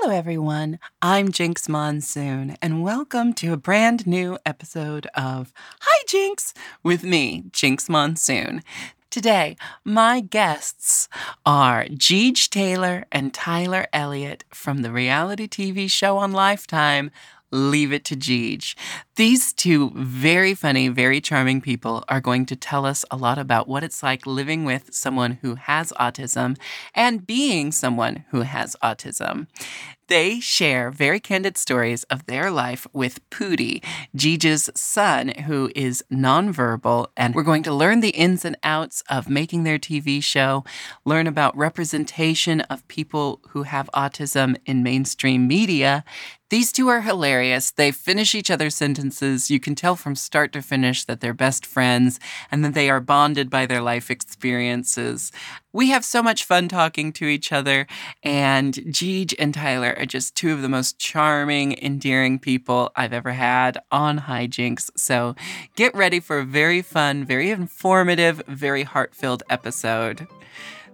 Hello, everyone. I'm Jinkx Monsoon, and welcome to a brand new episode of Hi Jinx with me, Jinkx Monsoon. Today, my guests are Jeej Taylor and Tyler Elliott from the reality TV show on Lifetime, Leave It to Jeej. These two very funny, very charming people are going to tell us a lot about what it's like living with someone who has autism and being someone who has autism. They share very candid stories of their life with Pootie, Jeej's son, who is nonverbal. And we're going to learn the ins and outs of making their TV show, learn about representation of people who have autism in mainstream media. These two are hilarious. They finish each other's sentences. You can tell from start to finish that they're best friends and that they are bonded by their life experiences. We have so much fun talking to each other, and Jeej and Tyler are just two of the most charming, endearing people I've ever had on Hijinks. So get ready for a very fun, very informative, very heart filled episode.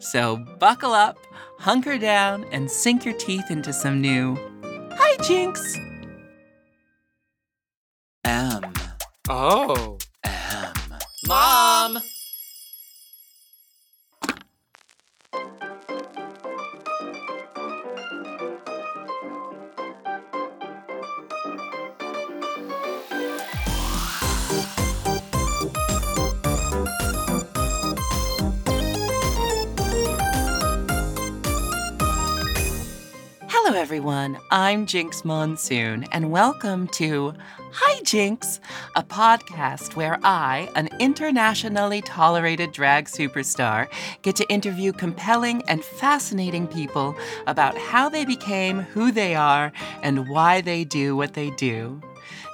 So buckle up, hunker down, and sink your teeth into some new Hijinks. M. Oh. M. Mom! Hello, everyone. I'm Jinkx Monsoon, and welcome to Hi Jinx, a podcast where I, an internationally tolerated drag superstar, get to interview compelling and fascinating people about how they became who they are and why they do what they do.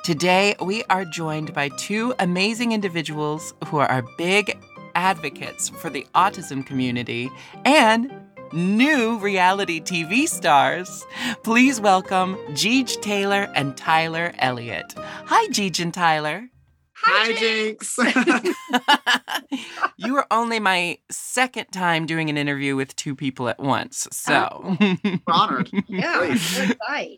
Today, we are joined by two amazing individuals who are big advocates for the autism community and new reality TV stars. Please welcome Jeej Taylor and Tyler Elliott. Hi, Jeej and Tyler. Hi, Jinkx. you were only my second time doing an interview with two people at once. So, Honored. Yeah, Please. we're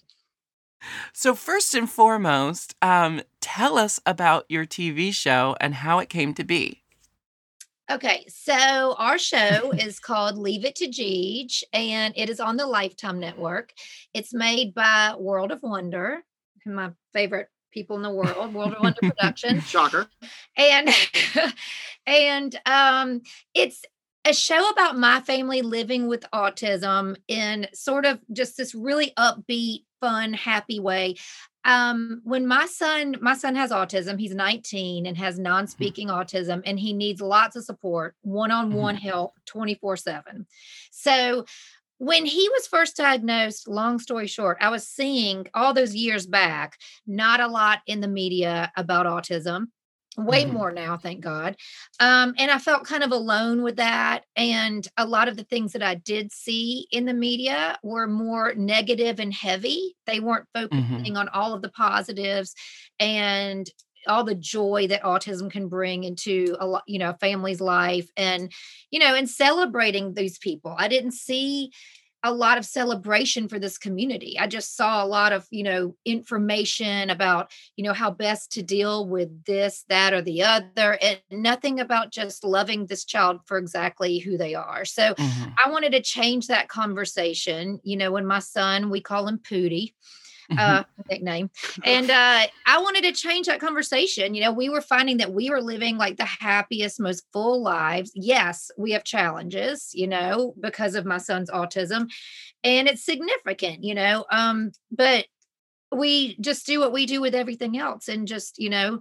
so first and foremost, um, tell us about your TV show and how it came to be. Okay, so our show is called Leave It to Jeej, and it is on the Lifetime Network. It's made by World of Wonder, my favorite people in the world, World of Wonder Production. Shocker. and and um it's a show about my family living with autism in sort of just this really upbeat fun happy way um when my son my son has autism he's 19 and has non-speaking autism and he needs lots of support one-on-one help 24/7 so when he was first diagnosed long story short i was seeing all those years back not a lot in the media about autism way Mhm. more now thank god um, and i felt kind of alone with that and a lot of the things that i did see in the media were more negative and heavy. They weren't focusing on all of the positives and all the joy that autism can bring into a lot you know a family's life and you know and celebrating these people. I didn't see a lot of celebration for this community. I just saw a lot of, you know, information about, you know, how best to deal with this, that, or the other, and nothing about just loving this child for exactly who they are. So Mhm. I wanted to change that conversation. You know, when my son, we call him Pootie, uh, nickname. And uh, I wanted to change that conversation. You know, we were finding that we were living like the happiest, most full lives. Yes, we have challenges, you know, because of my son's autism, and it's significant, you know. Um, but we just do what we do with everything else and just, you know,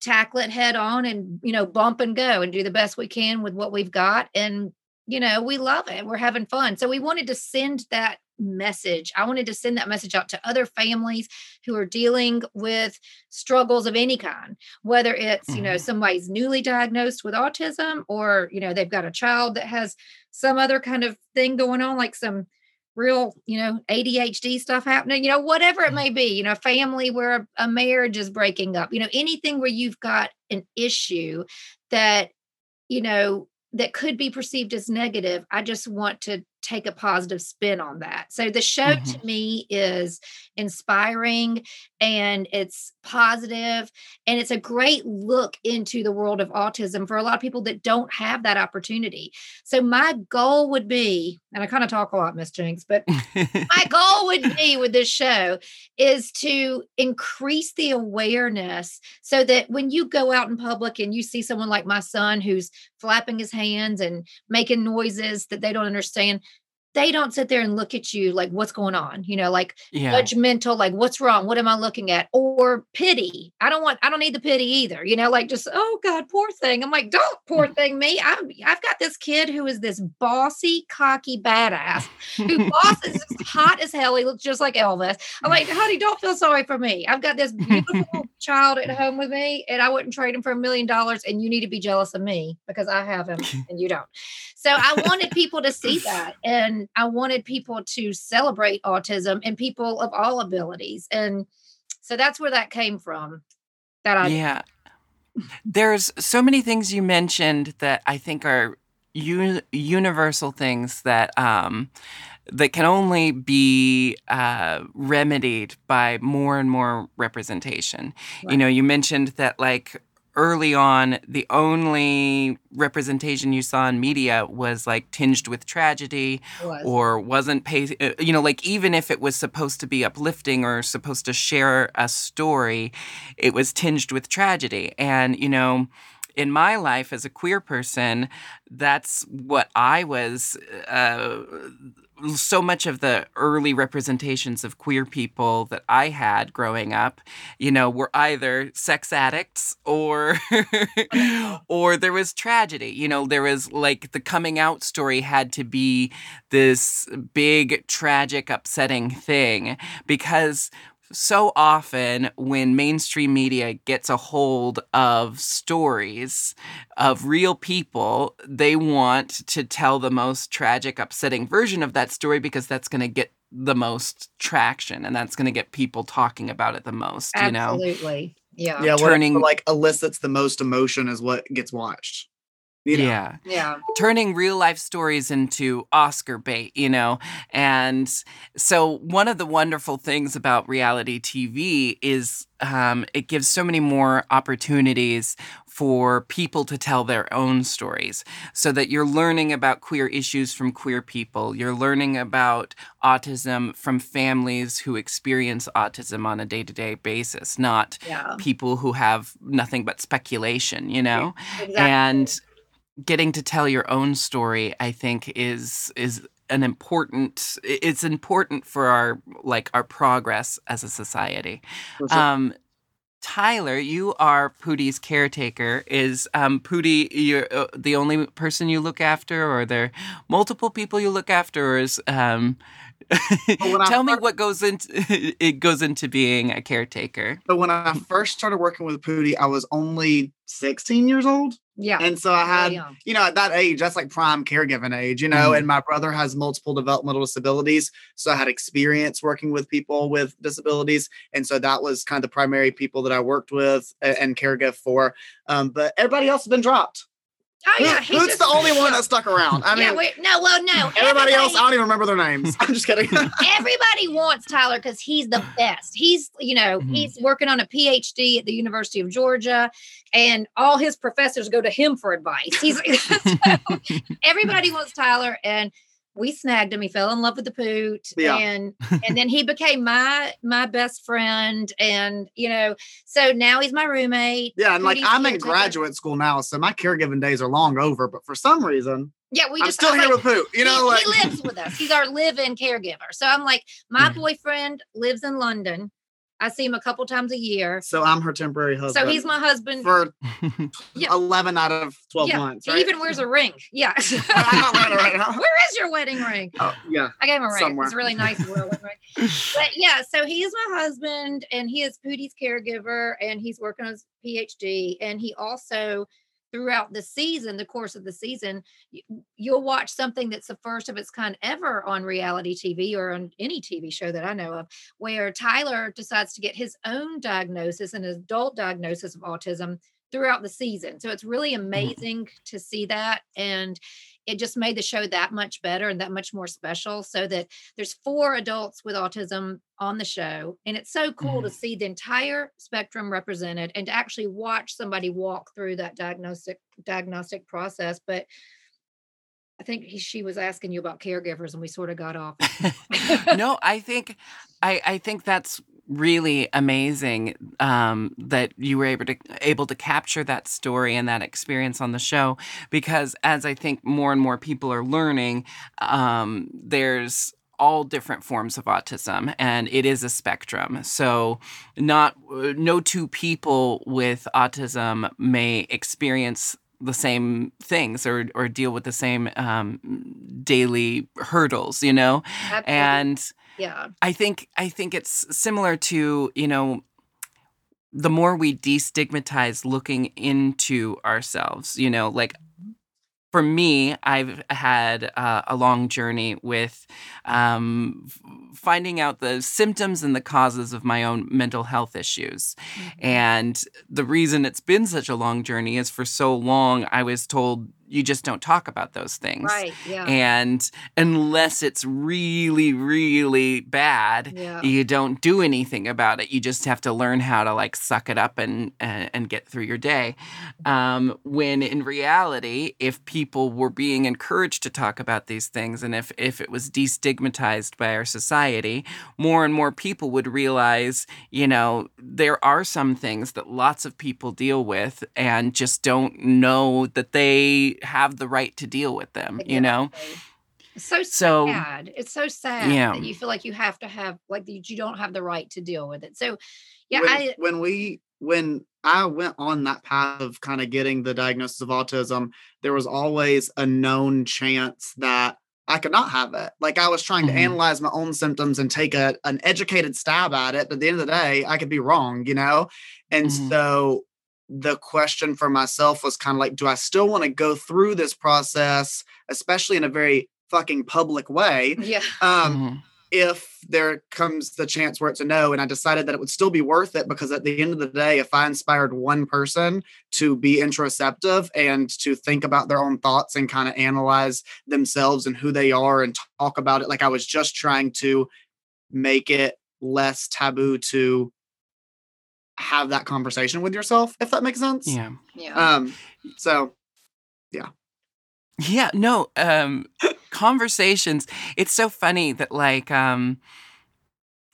tackle it head on and, you know, bump and go and do the best we can with what we've got. And, you know, we love it. We're having fun. So we wanted to send that message. I wanted to send that message out to other families who are dealing with struggles of any kind, whether it's, you know, Mhm. somebody's newly diagnosed with autism or, you know, they've got a child that has some other kind of thing going on, like some real, you know, ADHD stuff happening, you know, whatever it may be, you know, a family where a, a marriage is breaking up, you know, anything where you've got an issue that, you know, that could be perceived as negative. I just want to take a positive spin on that. So the show Mhm. to me is inspiring and it's positive and it's a great look into the world of autism for a lot of people that don't have that opportunity. So my goal would be, and I kind of talk a lot, Miss Jinkx, but my goal would be with this show is to increase the awareness so that when you go out in public and you see someone like my son who's flapping his hands and making noises that they don't understand they don't sit there and look at you like what's going on? You know like yeah. judgmental like what's wrong? What am i looking at? Or pity. I don't want i don't need the pity either. You know like just oh god poor thing. I'm like don't poor mm. thing me. I'm i've got this kid who is this bossy cocky badass who boss is hot as hell. He looks just like elvis. I'm like honey don't feel sorry for me. I've got this beautiful child at home with me and i wouldn't trade him for a million dollars and you need to be jealous of me because i have him and you don't so I wanted people to see that. And I wanted people to celebrate autism and people of all abilities. And so that's where that came from. That I yeah. There's so many things you mentioned that I think are universal things that um, that can only be uh, remedied by more and more representation. You know, you mentioned that like early on, the only representation you saw in media was like tinged with tragedy was. or wasn't pay uh, you know like even if it was supposed to be uplifting or supposed to share a story it was tinged with tragedy and you know in my life as a queer person that's what i was uh, so much of the early representations of queer people that i had growing up you know were either sex addicts or or there was tragedy you know there was like the coming out story had to be this big tragic upsetting thing because so often when mainstream media gets a hold of stories of real people they want to tell the most tragic upsetting version of that story because that's going to get the most traction and that's going to get people talking about it the most you know Absolutely. Yeah. Yeah, Turning- whatever, like elicits the most emotion is what gets watched. You know? yeah Yeah. turning real life stories into Oscar bait, you know? And so, one of the wonderful things about reality TV is um, it gives so many more opportunities for people to tell their own stories so that you're learning about queer issues from queer people. You're learning about autism from families who experience autism on a day to day basis, not Yeah. people who have nothing but speculation, you know? Exactly. and getting to tell your own story i think is is an important it's important for our like our progress as a society sure. um tyler you are pootie's caretaker is um pootie you're uh, the only person you look after or are there multiple people you look after or is um I tell me what goes into it goes into being a caretaker but when I first started working with Pootie, I was only 16 years old. Yeah. And so I had, young. you know, at that age, that's like prime caregiving age, you know, Mhm. and my brother has multiple developmental disabilities. So I had experience working with people with disabilities. And so that was kind of the primary people that I worked with a- and caregive for. Um, but everybody else has been dropped. Oh yeah. he Who's just- the only one that stuck around? I yeah, mean, wait, no, well, no. everybody else, I don't even remember their names. I'm just kidding. everybody wants Tyler because he's the best. He's, you know, Mhm. he's working on a PhD at the University of Georgia, and all his professors go to him for advice. He's so everybody wants Tyler, and we snagged him. He fell in love with the poot, Yeah. and and then he became my my best friend, and you know, so now he's my roommate. yeah. And like I'm in graduate school now. So my caregiving days are long over. But for some reason, Yeah, we I'm just still I was here like, with Poot. You know, he, like he lives with us. He's our live-in caregiver. So I'm like, my mm. boyfriend lives in London. I see him a couple times a year. so I'm her temporary husband. So he's my husband. for Yeah. 11 out of 12 yeah, months. he even wears a ring. Yeah. I'm not wearing it right now. Where is your wedding ring? Oh, yeah. I gave him a ring. Somewhere. It's really nice to wear a wedding ring. But yeah, so he is my husband and he is Pootie's caregiver and he's working on his PhD. And he also, throughout the season, the course of the season, you'll watch something that's the first of its kind ever on reality TV or on any TV show that I know of, where Tyler decides to get his own diagnosis, an adult diagnosis of autism throughout the season. So it's really Mm-hmm. amazing to see that. And it just made the show that much better and that much more special. So that there's four adults with autism on the show. And it's so cool Mm-hmm. to see the entire spectrum represented and to actually watch somebody walk through that diagnostic diagnostic process. But I think he, she was asking you about caregivers and we sort of got off. no, I think I I think that's really amazing um, that you were able to able to capture that story and that experience on the show because as I think more and more people are learning, um, there's all different forms of autism and it is a spectrum so not no two people with autism may experience the same things or or deal with the same um, daily hurdles you know Absolutely. and yeah. I think I think it's similar to you know the more we destigmatize looking into ourselves, you know, like for me, I've had uh, a long journey with um, finding out the symptoms and the causes of my own mental health issues. Mm-hmm. And the reason it's been such a long journey is for so long I was told you just don't talk about those things. Right. Yeah. And unless it's really, really bad, yeah. you don't do anything about it. You just have to learn how to like suck it up and and, and get through your day. Um, when in reality, if people were being encouraged to talk about these things, and if if it was destigmatized by our society, more and more people would realize, you know, there are some things that lots of people deal with and just don't know that they have the right to deal with them. You know, It's so so sad. It's so sad Yeah. that you feel like you have to have like you don't have the right to deal with it. So yeah, when, I when we when I went on that path of kind of getting the diagnosis of autism, there was always a known chance that I could not have it. Like I was trying Mhm. to analyze my own symptoms and take a an educated stab at it, but at the end of the day, I could be wrong, you know? And Mhm. so the question for myself was kind of like, do I still want to go through this process, especially in a very fucking public way? yeah. Um, Mhm. if there comes the chance where it's a no and i decided that it would still be worth it because at the end of the day if i inspired one person to be introspective and to think about their own thoughts and kind of analyze themselves and who they are and talk about it like i was just trying to make it less taboo to have that conversation with yourself if that makes sense yeah. Yeah. um so Yeah, Yeah, no, um conversations. It's so funny that like um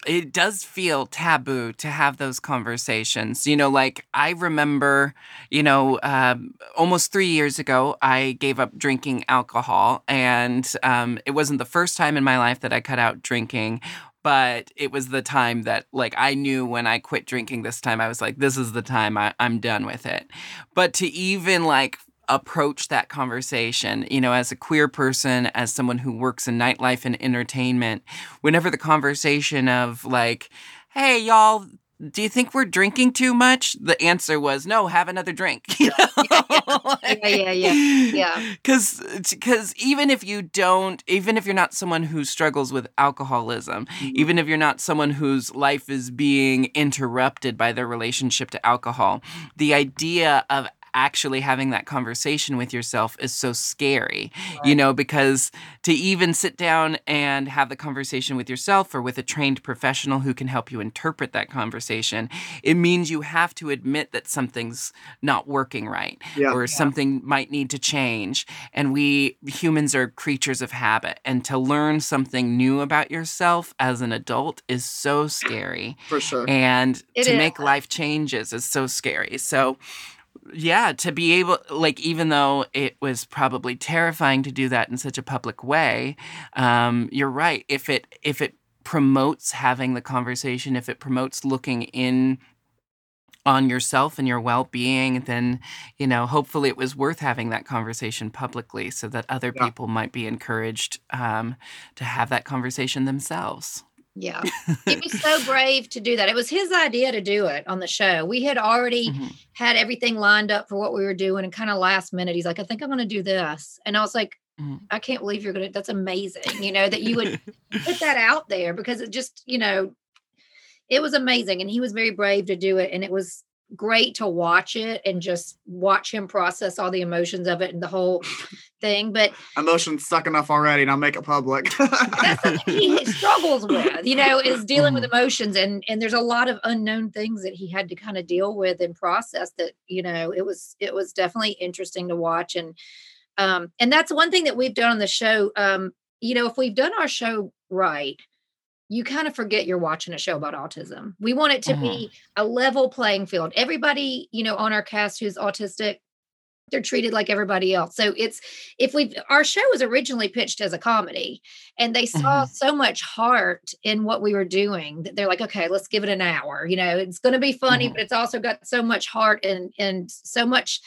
it does feel taboo to have those conversations. You know, like I remember, you know, um, almost three years ago, I gave up drinking alcohol. And um, it wasn't the first time in my life that I cut out drinking, but it was the time that, like, I knew when I quit drinking this time, I was like, this is the time I, I'm done with it. But to even, like, approach that conversation, you know, as a queer person, as someone who works in nightlife and entertainment, whenever the conversation of like, hey, y'all, do you think we're drinking too much? The answer was no, have another drink. You know? Yeah, yeah, yeah, yeah. Because because even if you don't, even if you're not someone who struggles with alcoholism, mm-hmm. even if you're not someone whose life is being interrupted by their relationship to alcohol, the idea of actually having that conversation with yourself is so scary, you know, because to even sit down and have the conversation with yourself or with a trained professional who can help you interpret that conversation, it means you have to admit that something's not working right yeah or something might need to change. And we humans are creatures of habit. And to learn something new about yourself as an adult is so scary. for sure And It to is. make life changes is so scary. So, yeah, to be able, like, even though it was probably terrifying to do that in such a public way, um, you're right. If it, if it, promotes having the conversation if it promotes looking in on yourself and your well-being then you know hopefully it was worth having that conversation publicly so that other Yeah. people might be encouraged um, to have that conversation themselves Yeah. He was so brave to do that. It was his idea to do it on the show. We had already Mhm. had everything lined up for what we were doing and kind of last minute he's like, I think I'm gonna do this. And I was like, Mhm. I can't believe you're gonna that's amazing, you know, that you would put that out there because it just, you know, it was amazing. And he was very brave to do it. And it was great to watch it and just watch him process all the emotions of it and the whole thing. But emotions suck enough already, and I'll make it public. that's the thing he struggles with, you know, is dealing with emotions, and and there's a lot of unknown things that he had to kind of deal with and process. That you know, it was it was definitely interesting to watch, and um, and that's one thing that we've done on the show. Um, you know, if we've done our show right, you kind of forget you're watching a show about autism. We want it to be a level playing field. Everybody, you know, on our cast who's autistic, they're treated like everybody else. So it's if we our show was originally pitched as a comedy and they saw Mhm. so much heart in what we were doing that they're like, okay, let's give it an hour. You know, it's gonna be funny, Mhm. but it's also got so much heart and and so much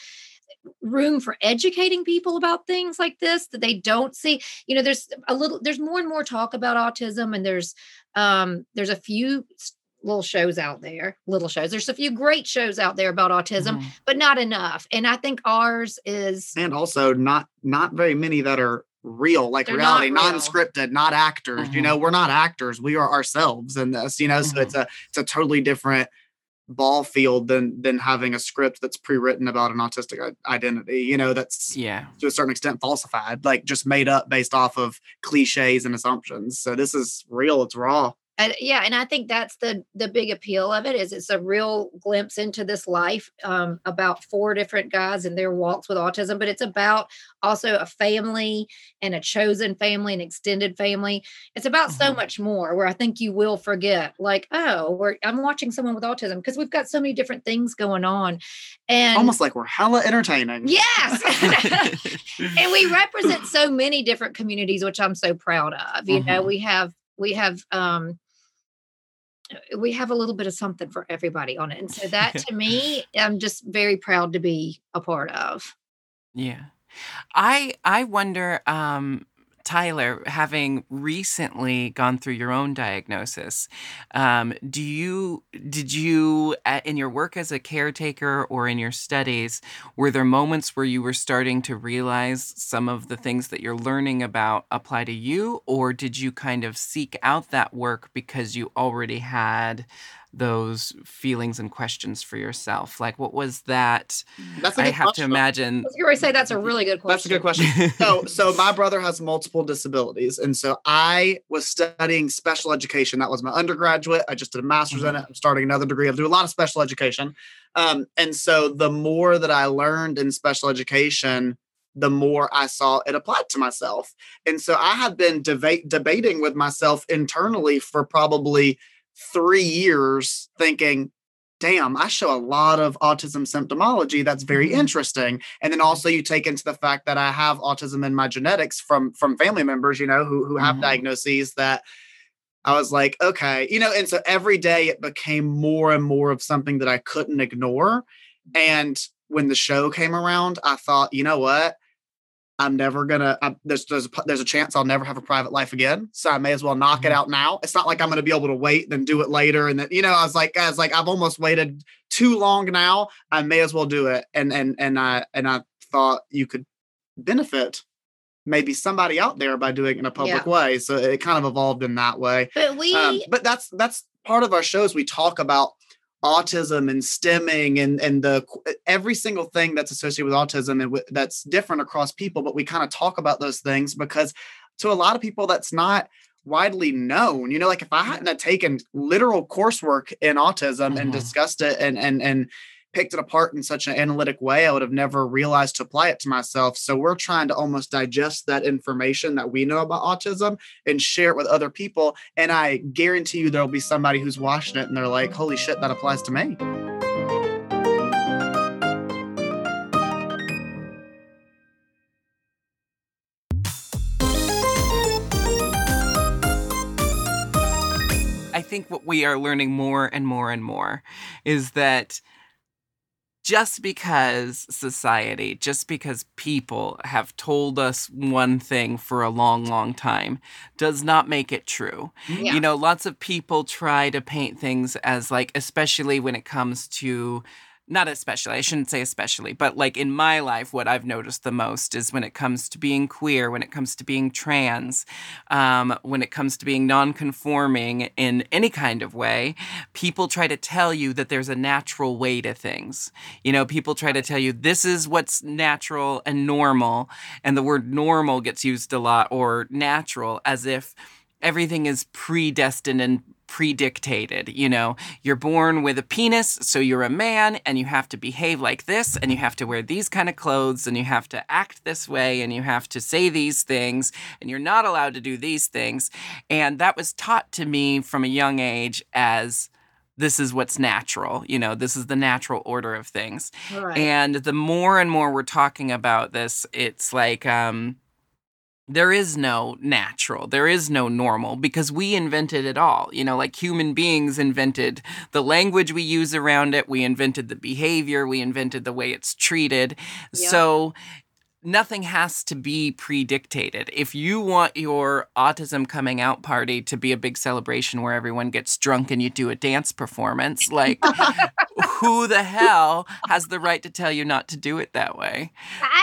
room for educating people about things like this that they don't see you know there's a little there's more and more talk about autism and there's um there's a few little shows out there little shows there's a few great shows out there about autism Mhm. but not enough and i think ours is and also not not very many that are real like They're not reality real. non-scripted not actors you Mhm. know we're not actors we are ourselves in this you know so it's a it's a totally different ball field than than having a script that's pre-written about an autistic identity you know that's Yeah. to a certain extent falsified like just made up based off of cliches and assumptions so this is real it's raw Yeah, and I think that's the the big appeal of it is it's a real glimpse into this life um, about four different guys and their walks with autism, but it's about also a family and a chosen family, and extended family. It's about so Mhm. much more. Where I think you will forget, like, oh, we're, I'm watching someone with autism because we've got so many different things going on, and almost like we're hella entertaining yes. and we represent so many different communities which i'm so proud of you know Mhm. we have we have um we have a little bit of something for everybody on it and so that to me i'm just very proud to be a part of Yeah. I I wonder um Tyler, having recently gone through your own diagnosis, um, do you did you in your work as a caretaker or in your studies were there moments where you were starting to realize some of the things that you're learning about apply to you? Or did you kind of seek out that work because you already had those feelings and questions for yourself? Like what was that that's a I good have to imagine You was going to say that's a really good question That's a good question. so so my brother has multiple disabilities and so i was studying special education. That was my undergraduate. I just did a master's in it. I'm starting another degree. I do a lot of special education. Um, and so the more that i learned in special education the more i saw it applied to myself. And so i have been debate, debating with myself internally for probably three years thinking damn i show a lot of autism symptomology that's very Mhm. interesting and then also you take into the fact that I have autism in my genetics from from family members, you know, who who have Mhm. diagnoses that I was like, okay, you know, and so every day it became more and more of something that I couldn't ignore. And when the show came around, I thought, you know what? I'm never gonna. i there's there's a, there's a chance I'll never have a private life again, so I may as well knock it Mhm. out now. It's not like I'm gonna be able to wait and then do it later, and then you know I was like was like I've almost waited too long now. I may as well do it, and and and I and I thought you could benefit maybe somebody out there by doing it in a public Yeah. way. So it kind of evolved in that way. but we Um, but that's that's part of our shows. We talk about autism and stimming and and the every single thing that's associated with autism and wi- that's different across people. But we kind of talk about those things because to a lot of people that's not widely known. You know, like if I hadn't taken literal coursework in autism and Mhm. discussed it and and and picked it apart in such an analytic way, I would have never realized to apply it to myself. So we're trying to almost digest that information that we know about autism and share it with other people. And I guarantee you there'll be somebody who's watching it and they're like, holy shit, that applies to me. I think what we are learning more and more and more is that just because society, just because people have told us one thing for a long, long time, does not make it true. Yeah. You know, lots of people try to paint things as like, especially when it comes to not especially, I shouldn't say especially, but like in my life, what I've noticed the most is when it comes to being queer, when it comes to being trans, um, when it comes to being non conforming in any kind of way, people try to tell you that there's a natural way to things. You know, people try to tell you this is what's natural and normal, and the word normal gets used a lot, or natural, as if everything is predestined and predictated. You know, you're born with a penis, so you're a man, and you have to behave like this, and you have to wear these kind of clothes, and you have to act this way, and you have to say these things, and you're not allowed to do these things. And that was taught to me from a young age as this is what's natural. You know, this is the natural order of things. Right. And the more and more we're talking about this, it's like, um, there is no natural there is no normal because we invented it all. You know like human beings invented the language we use around it. We invented the behavior. We invented the way it's treated. So nothing has to be predictated if you want your autism coming out party to be a big celebration where everyone gets drunk and you do a dance performance like who the hell has the right to tell you not to do it that way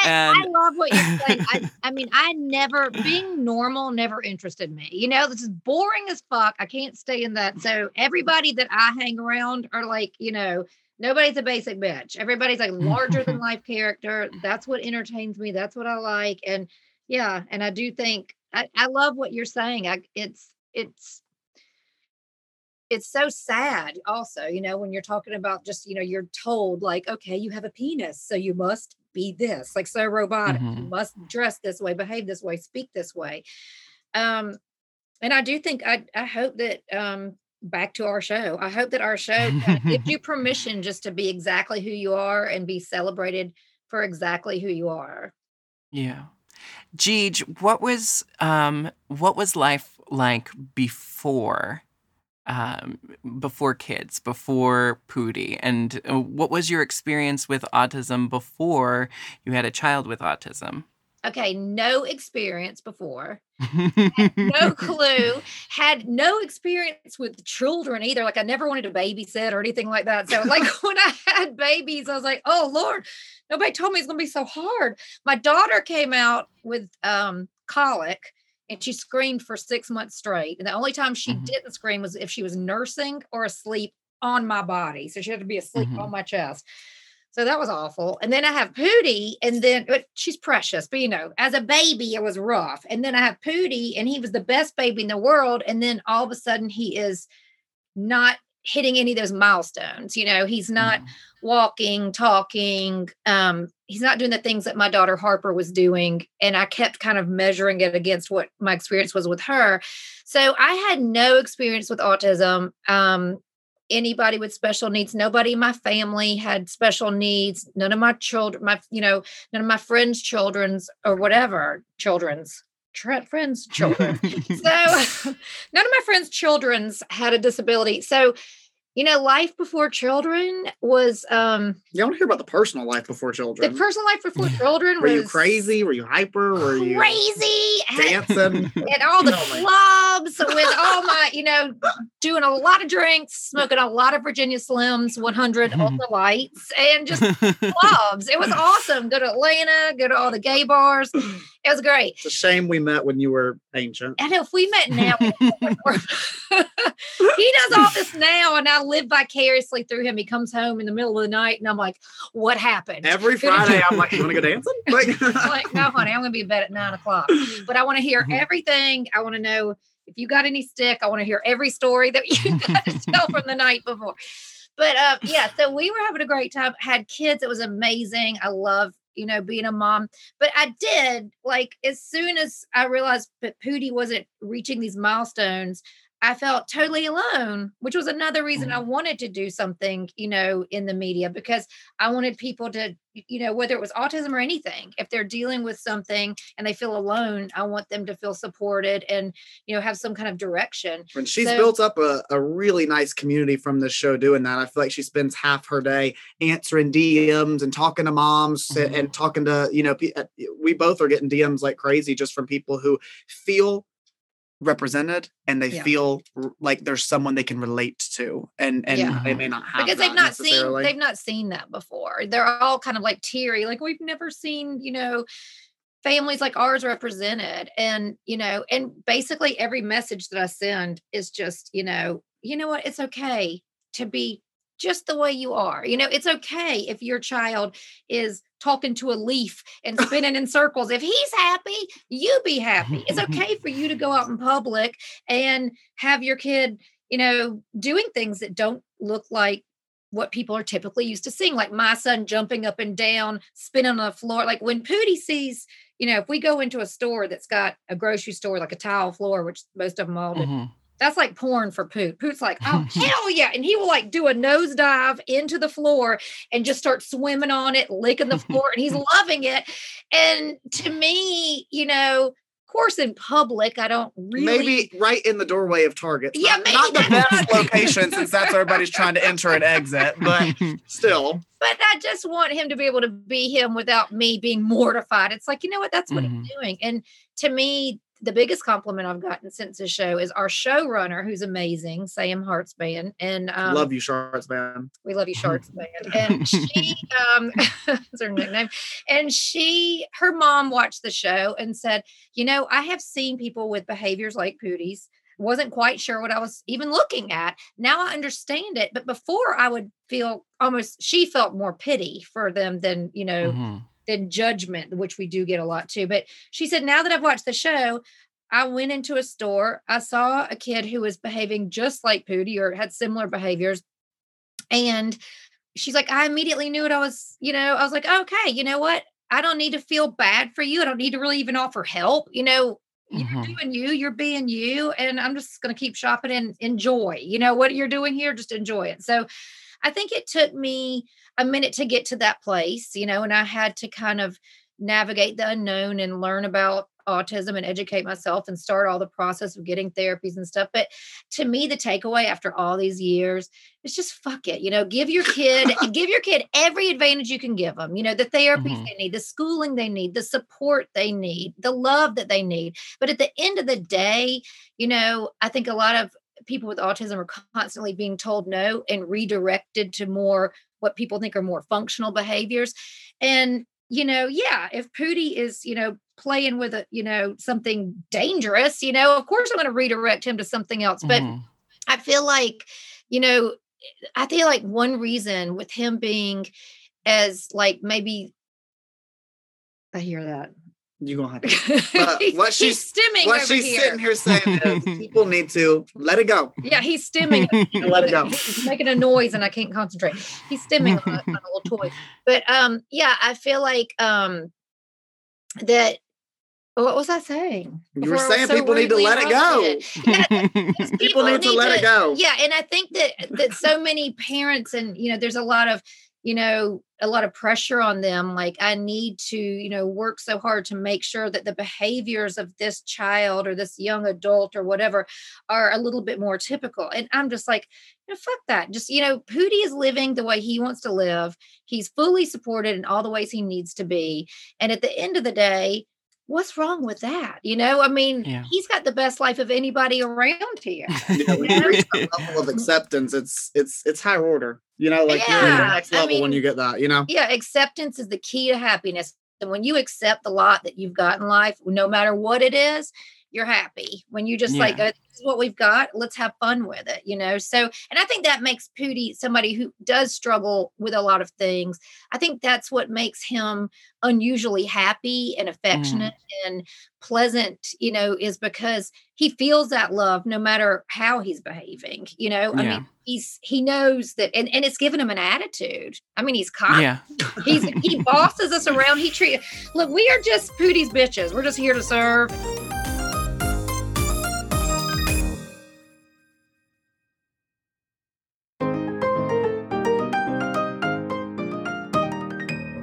I, I love what you're saying. I, I mean, I never being normal never interested me. You know, this is boring as fuck. I can't stay in that. So everybody that I hang around are like, you know, nobody's a basic bitch. Everybody's like larger than life character. That's what entertains me. That's what I like. And yeah, and I do think I, I love what you're saying. I it's it's it's so sad also you know when you're talking about just you know you're told like okay you have a penis so you must be this like so robotic you Mhm. must dress this way behave this way speak this way um and i do think i i hope that um back to our show i hope that our show gives you permission just to be exactly who you are and be celebrated for exactly who you are Yeah. Jeej, what was um what was life like before um before kids, before Pootie? And uh, what was your experience with autism before you had a child with autism? Okay no experience before no clue had no experience with children either like i never wanted to babysit or anything like that so like when i had babies i was like oh lord nobody told me it's going to be so hard my daughter came out with um colic and she screamed for six months straight and the only time she Mhm. didn't scream was if she was nursing or asleep on my body so she had to be asleep Mhm. on my chest so that was awful. And then I have Pootie, and then but she's precious, but you know, as a baby, it was rough. And then I have Pootie, and he was the best baby in the world. And then all of a sudden, he is not hitting any of those milestones. You know, he's not Mhm. walking, talking. Um, he's not doing the things that my daughter Harper was doing. And I kept kind of measuring it against what my experience was with her. So I had no experience with autism. Um, anybody with special needs. Nobody in my family had special needs. None of my children, my, you know, none of my friends' children's or whatever, children's tra- friends' children. so none of my friends' children's had a disability. So, you know, life before children was um You want to hear about the personal life before children. the personal life before children Were was you crazy? Were you hyper? Were you crazy had- dancing? and all the Oh clubs with all my, you know, doing a lot of drinks, smoking a lot of Virginia Slims, 100 Ultra Lights, and just clubs. It was awesome. Go to Atlanta, go to all the gay bars. It was great. It's a shame we met when you were ancient. And if we met now, he does all this now, and I live vicariously through him. He comes home in the middle of the night, and I'm like, "What happened?" Every Friday, I'm like, "You want to go dancing?" Like, like, no, honey, I'm gonna be in bed at nine o'clock. But I want to hear Mhm. everything. I want to know if you got any stick. I want to hear every story that you got to tell from the night before. But uh, yeah, so we were having a great time. Had kids. It was amazing. I love you know being a mom. But I did like as soon as I realized that Pootie wasn't reaching these milestones. I felt totally alone, which was another reason I wanted to do something, you know, in the media because I wanted people to, you know, whether it was autism or anything, if they're dealing with something and they feel alone, I want them to feel supported and, you know, have some kind of direction. And she's So- built up a, a really nice community from this show doing that, I feel like she spends half her day answering DMs and talking to moms and- Mhm. and talking to, you know, uh, we both are getting DMs like crazy just from people who feel represented and they Yeah. feel like there's someone they can relate to and and Yeah. they may not have because they've not seen they've not seen that before. They're all kind of like teary, like we've never seen, you know, families like ours represented. And, you know, and basically every message that I send is just, you know, you know what, it's okay to be just the way you are. You know, it's okay if your child is talking to a leaf and spinning in circles. If he's happy, you be happy. It's okay for you to go out in public and have your kid, you know, doing things that don't look like what people are typically used to seeing, like my son jumping up and down, spinning on the floor. Like when Pootie sees, you know, if we go into a store that's got a grocery store, like a tile floor, which most of them all do, Mhm. That's like porn for Poot. Poot's like, oh hell yeah. And he will like do a nosedive into the floor and just start swimming on it, licking the floor, and he's loving it. And to me, you know, of course, in public, I don't really maybe right in the doorway of Target. Yeah, not, maybe not the best location since that's where everybody's trying to enter and exit, but still. but I just want him to be able to be him without me being mortified. It's like, you know what? That's what Mhm. he's doing. And to me, the biggest compliment I've gotten since the show is our showrunner, who's amazing, Sam Hartzman. And um, Love you, Sharks man. we love you, Hartzman. And she, um, that's her nickname. And she, her mom watched the show and said, you know, I have seen people with behaviors like Pootie's. Wasn't quite sure what I was even looking at. Now I understand it. But before I would feel almost, she felt more pity for them than, you know, Mhm. Than judgment, which we do get a lot too. But she said, now that I've watched the show, I went into a store. I saw a kid who was behaving just like Pootie or had similar behaviors. And she's like, I immediately knew what I was, you know, I was like, okay, you know what? I don't need to feel bad for you. I don't need to really even offer help. You know, you're Mhm. doing you, you're being you. And I'm just going to keep shopping and enjoy, you know, what you're doing here, just enjoy it. So I think it took me a minute to get to that place, you know, and I had to kind of navigate the unknown and learn about autism and educate myself and start all the process of getting therapies and stuff. But to me, the takeaway after all these years is just fuck it. You know, give your kid, give your kid every advantage you can give them. You know, the therapies Mhm. they need, the schooling they need, the support they need, the love that they need. But at the end of the day, you know, I think a lot of people with autism are constantly being told no and redirected to more what people think are more functional behaviors. And, you know, yeah, if Pootie is, you know, playing with a, you know, something dangerous, you know, of course I'm going to redirect him to something else. But Mhm. I feel like, you know, I feel like one reason with him being as like maybe I hear that. You're gonna have to But what she's- stimming what over she's here. sitting here saying is people need to let it go. Yeah, he's stimming. Let it go. He's making a noise and I can't concentrate. He's stimming on a, on a little toy. But um, yeah, I feel like um that what was I saying? You were Before I saying so people need to let it go. Yeah, because People need to let it go. Yeah, and I think that that so many parents and you know, there's a lot of you know a lot of pressure on them like i need to you know work so hard to make sure that the behaviors of this child or this young adult or whatever are a little bit more typical. And i'm just like you know, fuck that just you know pootie is living the way he wants to live. He's fully supported in all the ways he needs to be. And at the end of the day what's wrong with that you know i mean Yeah. he's got the best life of anybody around here You know, when you reach that level of acceptance, it's it's it's higher order. You know, like you're at the Yeah, next I level when you get that. You know, yeah acceptance is the key to happiness and when you accept the lot that you've got in life no matter what it is you're happy when you just like Yeah. "Uh, this is what we've got let's have fun with it you know so and i think that makes pootie somebody who does struggle with a lot of things i think that's what makes him unusually happy and affectionate and pleasant you know is because he feels that love no matter how he's behaving you know i Yeah. mean he's he knows that and, and it's given him an attitude i mean he's cocky yeah. He's he bosses us around. He treats look. We are just Pootie's bitches. We're just here to serve.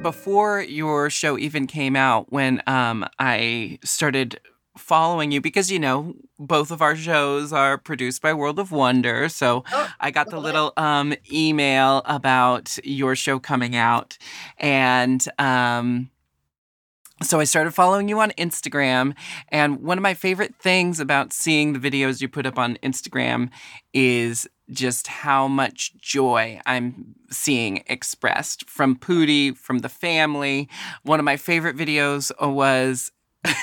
Before your show even came out, when um, I started following you, because you know both of our shows are produced by World of Wonder, so Oh, I got the little um, email about your show coming out, and um, so I started following you on Instagram. And one of my favorite things about seeing the videos you put up on Instagram is just how much joy I'm seeing expressed from Pootie, from the family. One of my favorite videos was. Take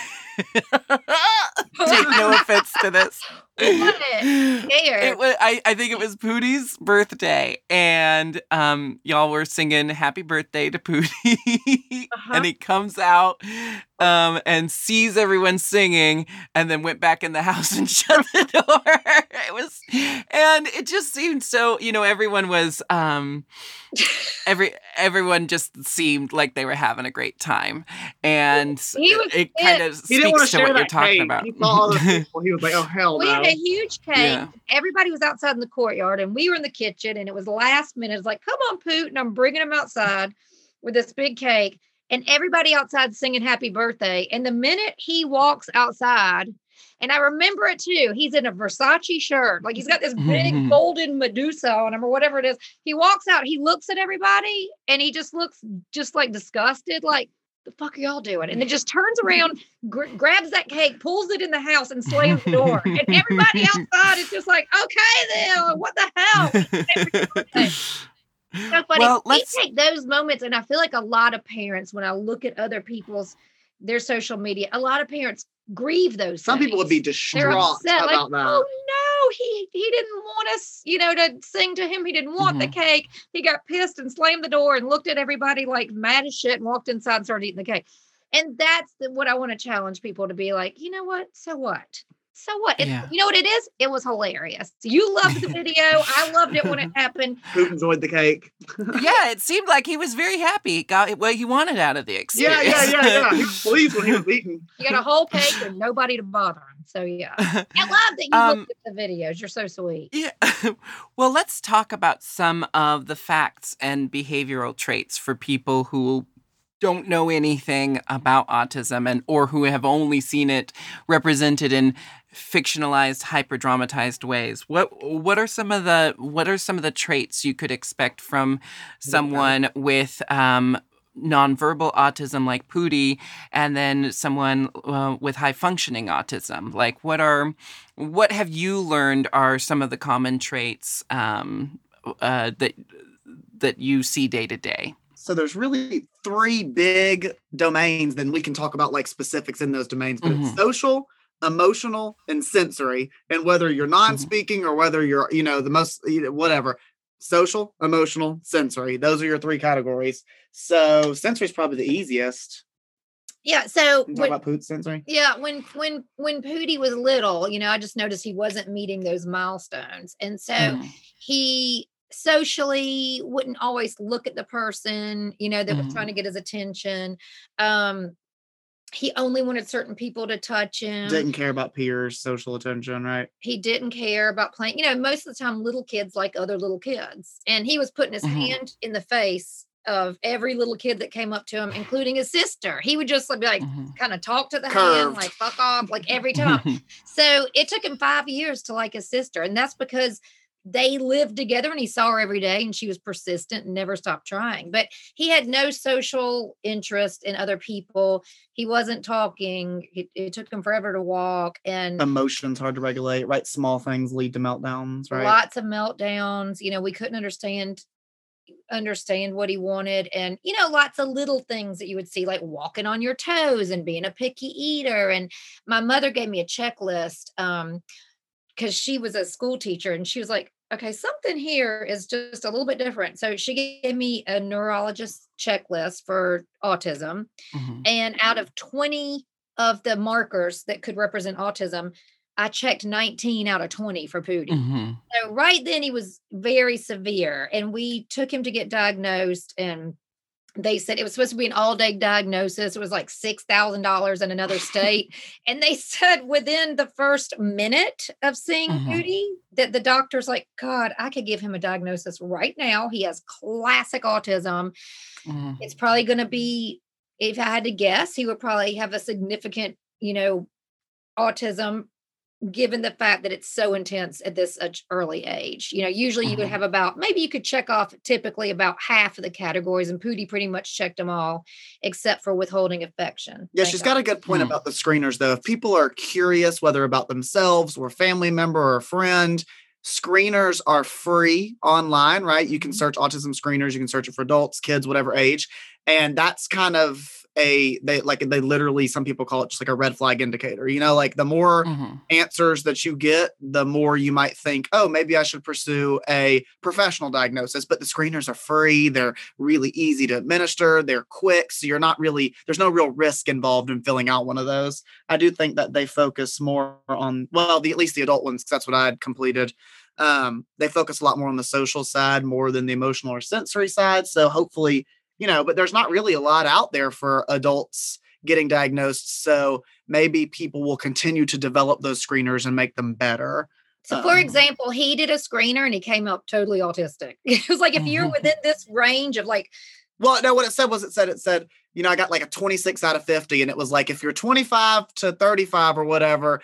no offense to this. What? It was, I, I think it was Pootie's birthday, and um, y'all were singing "Happy Birthday" to Pootie, Uh-huh. and he comes out um, and sees everyone singing, and then went back in the house and shut the door. it was, and it just seemed so. You know, everyone was um, every everyone just seemed like they were having a great time, and He was it kind of He didn't want to speaks to what you're that talking cake. about. He saw all the people. He was like, "Oh hell no!" A huge cake. Yeah. Everybody was outside in the courtyard, and we were in the kitchen. And it was last minute. It's like, "Come on, Poot!" And I'm bringing him outside with this big cake, and everybody outside singing "Happy Birthday." And the minute he walks outside, and I remember it too. He's in a Versace shirt, like he's got this big golden Medusa on him, or whatever it is. He walks out. He looks at everybody, and he just looks just like disgusted, like. The fuck are y'all doing? And then just turns around, gr- grabs that cake, pulls it in the house, and slams the door. And everybody outside is just like, okay, then what the hell? So funny. Well, we let's- take those moments, and I feel like a lot of parents, when I look at other people's their social media, a lot of parents grieve those. Some people would be distraught upset, like, about that. oh no, he he didn't want us, you know, to sing to him. He didn't want the Mhm. cake. He got pissed and slammed the door and looked at everybody like mad as shit and walked inside and started eating the cake. And that's the, what I want to challenge people to be like, you know what? So what? So what? It- Yeah. You know what it is? It was hilarious. You loved the video. I loved it when it happened. Who enjoyed the cake? yeah, it seemed like he was very happy. He Got what he wanted out of the Yeah, experience. yeah, yeah, yeah. He was pleased when he was eating. You got a whole cake and nobody to bother him. So yeah. I love that you Um, looked at the videos. You're so sweet. Yeah. well, let's talk about some of the facts and behavioral traits for people who don't know anything about autism and or who have only seen it represented in fictionalized hyper-dramatized ways. What what are some of the what are some of the traits you could expect from someone with um nonverbal autism like Pootie and then someone uh, with high functioning autism like what are what have you learned are some of the common traits um, uh, that that you see day to day So there's really three big domains. Then we can talk about like specifics in those domains, but Mhm. it's social, emotional, and sensory. And whether you're non-speaking or whether you're, you know, the most, you know, whatever, social, emotional, sensory. Those are your three categories. So sensory is probably the easiest. Yeah. So when, about poot sensory? yeah, when when when Pooty was little, you know, I just noticed he wasn't meeting those milestones. And so Mm. he socially wouldn't always look at the person, you know, that was Mhm. trying to get his attention. Um he only wanted certain people to touch him. Didn't care about peers, social attention, right? he didn't care about playing. You know, most of the time, little kids like other little kids, and he was putting his Mhm. hand in the face of every little kid that came up to him, including his sister. He would just like, be like Mhm. kind of talk to the hand, like fuck off, like every time. so it took him five years to like his sister, and that's because they lived together and he saw her every day and she was persistent and never stopped trying but he had no social interest in other people he wasn't talking it, it took him forever to walk and Emotions hard to regulate, right? Small things lead to meltdowns, right? lots of meltdowns you know we couldn't understand understand what he wanted and you know lots of little things that you would see like walking on your toes and being a picky eater and my mother gave me a checklist um because she was a school teacher and she was like okay something here is just a little bit different so she gave me a neurologist checklist for autism Mhm. and out of 20 of the markers that could represent autism i checked 19 out of 20 for Pootie. Mhm. So right then he was very severe, and we took him to get diagnosed, and they said it was supposed to be an all-day diagnosis. It was like six thousand dollars in another state, and they said within the first minute of seeing Mhm. Pootie that the doctor's like, God, I could give him a diagnosis right now. He has classic autism. Mhm. It's probably going to be, if I had to guess, he would probably have a significant, you know, autism given the fact that it's so intense at this early age. You know, usually you would Mhm. have about maybe you could check off typically about half of the categories, and Pootie pretty much checked them all except for withholding affection. Yeah, Thank she's God. got a good point Hmm. about the screeners, though. If people are curious, whether about themselves or a family member or a friend, screeners are free online, right? You can search autism screeners, you can search it for adults, kids, whatever age. And that's kind of a they like they literally some people call it just like a red flag indicator. You know, like the more Mhm. answers that you get, the more you might think, oh, maybe I should pursue a professional diagnosis. But the screeners are free, they're really easy to administer, they're quick. So you're not really, there's no real risk involved in filling out one of those. I do think that they focus more on, well, the, at least the adult ones, because that's what I had completed. Um, they focus a lot more on the social side more than the emotional or sensory side. So hopefully, you know, but there's not really a lot out there for adults getting diagnosed. So maybe people will continue to develop those screeners and make them better. So, for Um, example, he did a screener and he came up totally autistic. It was like if you're Mhm. within this range of like, Well, no, what it said was it said it said, you know, I got like a 26 out of 50, and it was like if you're 25 to 35 or whatever,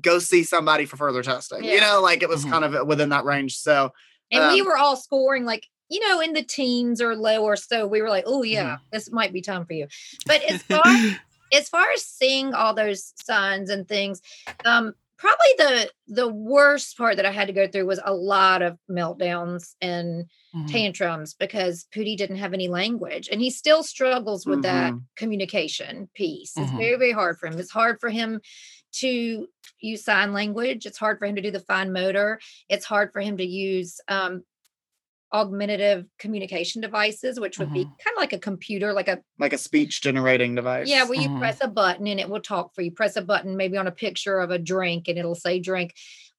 go see somebody for further testing. You know, like it was Mhm. kind of within that range. So and we Um, were all scoring like, you know, in the teens or lower. So we were like, oh yeah, this might be time for you. But as far as far as seeing all those signs and things, um, probably the the worst part that I had to go through was a lot of meltdowns and Mhm. tantrums because Pootie didn't have any language and he still struggles with that Mhm. communication piece. It's Mhm. very, very hard for him. It's hard for him to use sign language. It's hard for him to do the fine motor. It's hard for him to use um, augmentative communication devices, which would be kind of like a computer, like a like a speech generating device. yeah, where you Mhm. press a button and it will talk for you. Press a button maybe on a picture of a drink and it'll say drink.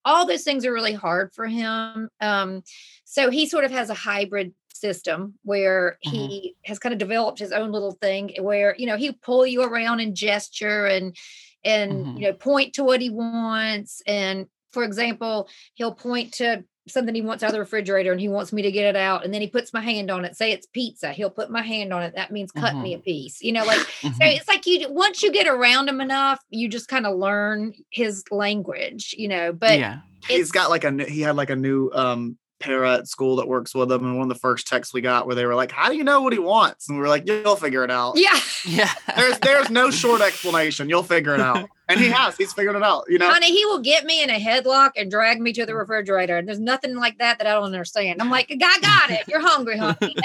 All those things are really hard for him. Um, so he sort of has a hybrid system where Mhm. he has kind of developed his own little thing where you know he'll pull you around and gesture and and you know point to what he wants and for example he'll point to something he wants out of the refrigerator and he wants me to get it out and then he puts my hand on it say it's pizza he'll put my hand on it that means cut me a piece you know like so Mhm. it's like you once you get around him enough you just kind of learn his language you know but yeah. he's it's- got like a he had like a new um para at school that works with them, and one of the first texts we got where they were like, "How do you know what he wants?" And we were like, "You'll figure it out." yeah Yeah. There's there's no short explanation. You'll figure it out, and he has. He's figured it out. You know. honey he will get me in a headlock and drag me to the refrigerator and there's nothing like that that i don't understand i'm like i got it you're hungry honey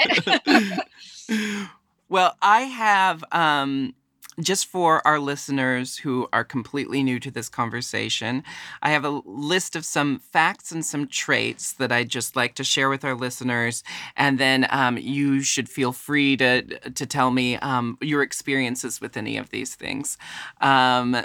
well, I have um just for our listeners who are completely new to this conversation, I have a list of some facts and some traits that I'd just like to share with our listeners, and then um, you should feel free to to tell me um, your experiences with any of these things. Um,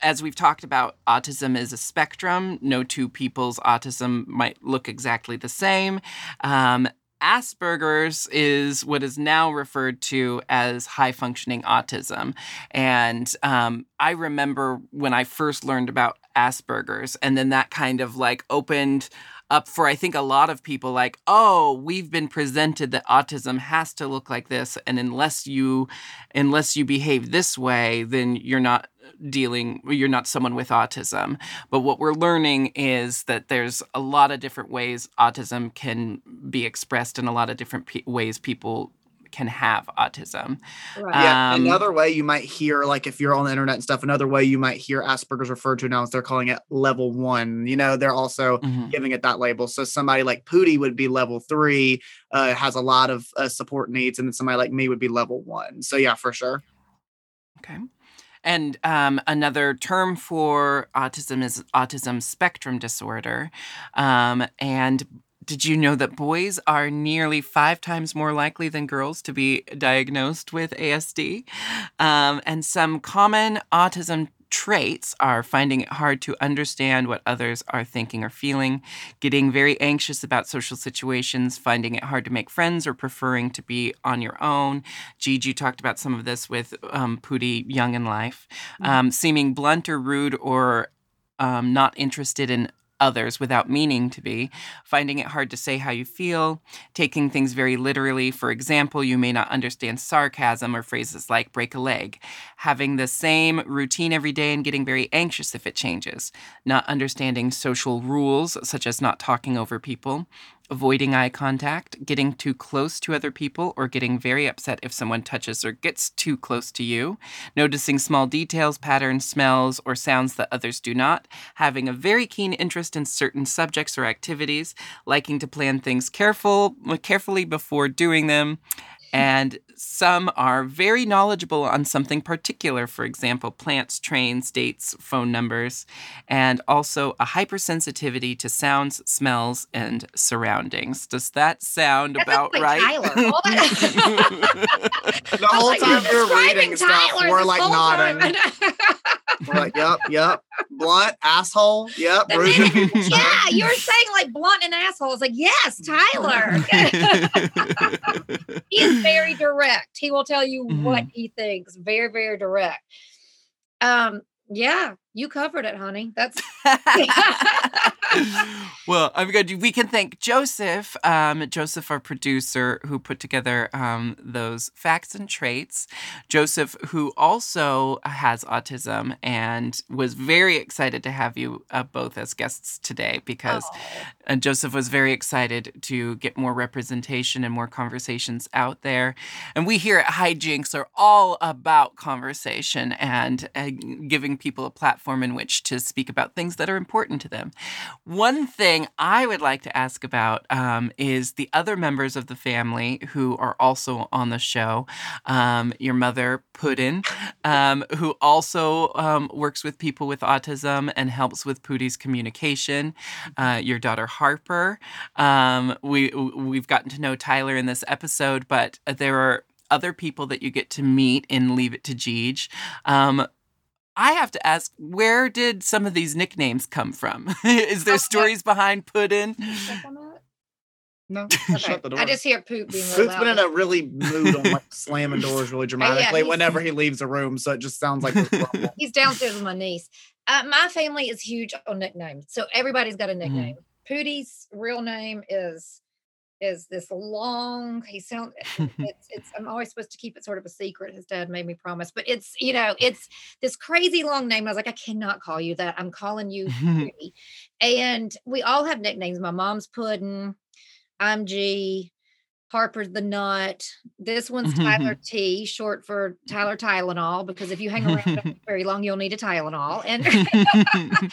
as we've talked about, autism is a spectrum. No two people's autism might look exactly the same. Um, Asperger's is what is now referred to as high functioning autism. And um, I remember when I first learned about Asperger's, and then that kind of like opened up for I think a lot of people like, oh, we've been presented that autism has to look like this, and unless you unless you behave this way, then you're not dealing you're not someone with autism. But what we're learning is that there's a lot of different ways autism can be expressed in a lot of different pe- ways people can have autism. right Yeah, Um, another way you might hear, like if you're on the internet and stuff, another way you might hear Asperger's referred to now is they're calling it level one. You know, they're also Mhm. giving it that label. So somebody like Pootie would be level three, uh, has a lot of uh, support needs, and then somebody like me would be level one. So yeah, for sure. Okay. And um, another term for autism is autism spectrum disorder. Um, and did you know that boys are nearly five times more likely than girls to be diagnosed with ASD? Um, and some common autism traits are finding it hard to understand what others are thinking or feeling, getting very anxious about social situations, finding it hard to make friends, or preferring to be on your own. Gigi talked about some of this with um, Pootie Young in Life, um, seeming blunt or rude or um, not interested in others without meaning to be, finding it hard to say how you feel, taking things very literally. For example, you may not understand sarcasm or phrases like break a leg, having the same routine every day and getting very anxious if it changes, not understanding social rules such as not talking over people, avoiding eye contact, getting too close to other people, or getting very upset if someone touches or gets too close to you, noticing small details, patterns, smells, or sounds that others do not, having a very keen interest in certain subjects or activities, liking to plan things careful, carefully before doing them, and some are very knowledgeable on something particular, for example, plants, trains, dates, phone numbers, and also a hypersensitivity to sounds, smells, and surroundings. Does that sound That about sounds like right? Tyler. The I was whole like, time "You're we were describing reading stuff, we're like nodding. We're like, yep, yep. Blunt, asshole, yep. The bruising minute- yeah, you were saying like blunt and asshole. It's like, yes, Tyler. he is very direct. He will tell you what Mm-hmm. he thinks. Very, very direct. Um, yeah, you covered it, honey. That's well, I'm good. We can thank Joseph, um, Joseph, our producer, who put together um, those facts and traits. Joseph, who also has autism and was very excited to have you uh, both as guests today because uh, Joseph was very excited to get more representation and more conversations out there. And we here at Hijinks are all about conversation and uh, giving people a platform in which to speak about things that are important to them. One thing I would like to ask about um, is the other members of the family who are also on the show. Um, your mother, Puddin, um, who also um, works with people with autism and helps with Pooty's communication. Uh, your daughter, Harper. Um, we we've gotten to know Tyler in this episode, but there are other people that you get to meet in Leave It to Geege. Um, I have to ask, where did some of these nicknames come from? Is there Okay. stories behind Puddin? Check on that? No, Okay. shut the door. I just hear poop being really Food's been in a really mood on like slamming doors really dramatically he's- whenever he leaves a room. So it just sounds like. He's downstairs with my niece. Uh, my family is huge on nicknames, so everybody's got a nickname. Pooty's real name is is this long. He sounds. Eh, eh, it's it's. I'm always supposed to keep it sort of a secret. His dad made me promise, but it's you know it's this crazy long name. I was like, I cannot call you that. I'm calling you And we all have nicknames. My mom's Puddin. I'm G. Harper's the nut. This one's Tyler T, short for Tyler Tylenol, because if you hang around very long, you'll need a Tylenol. And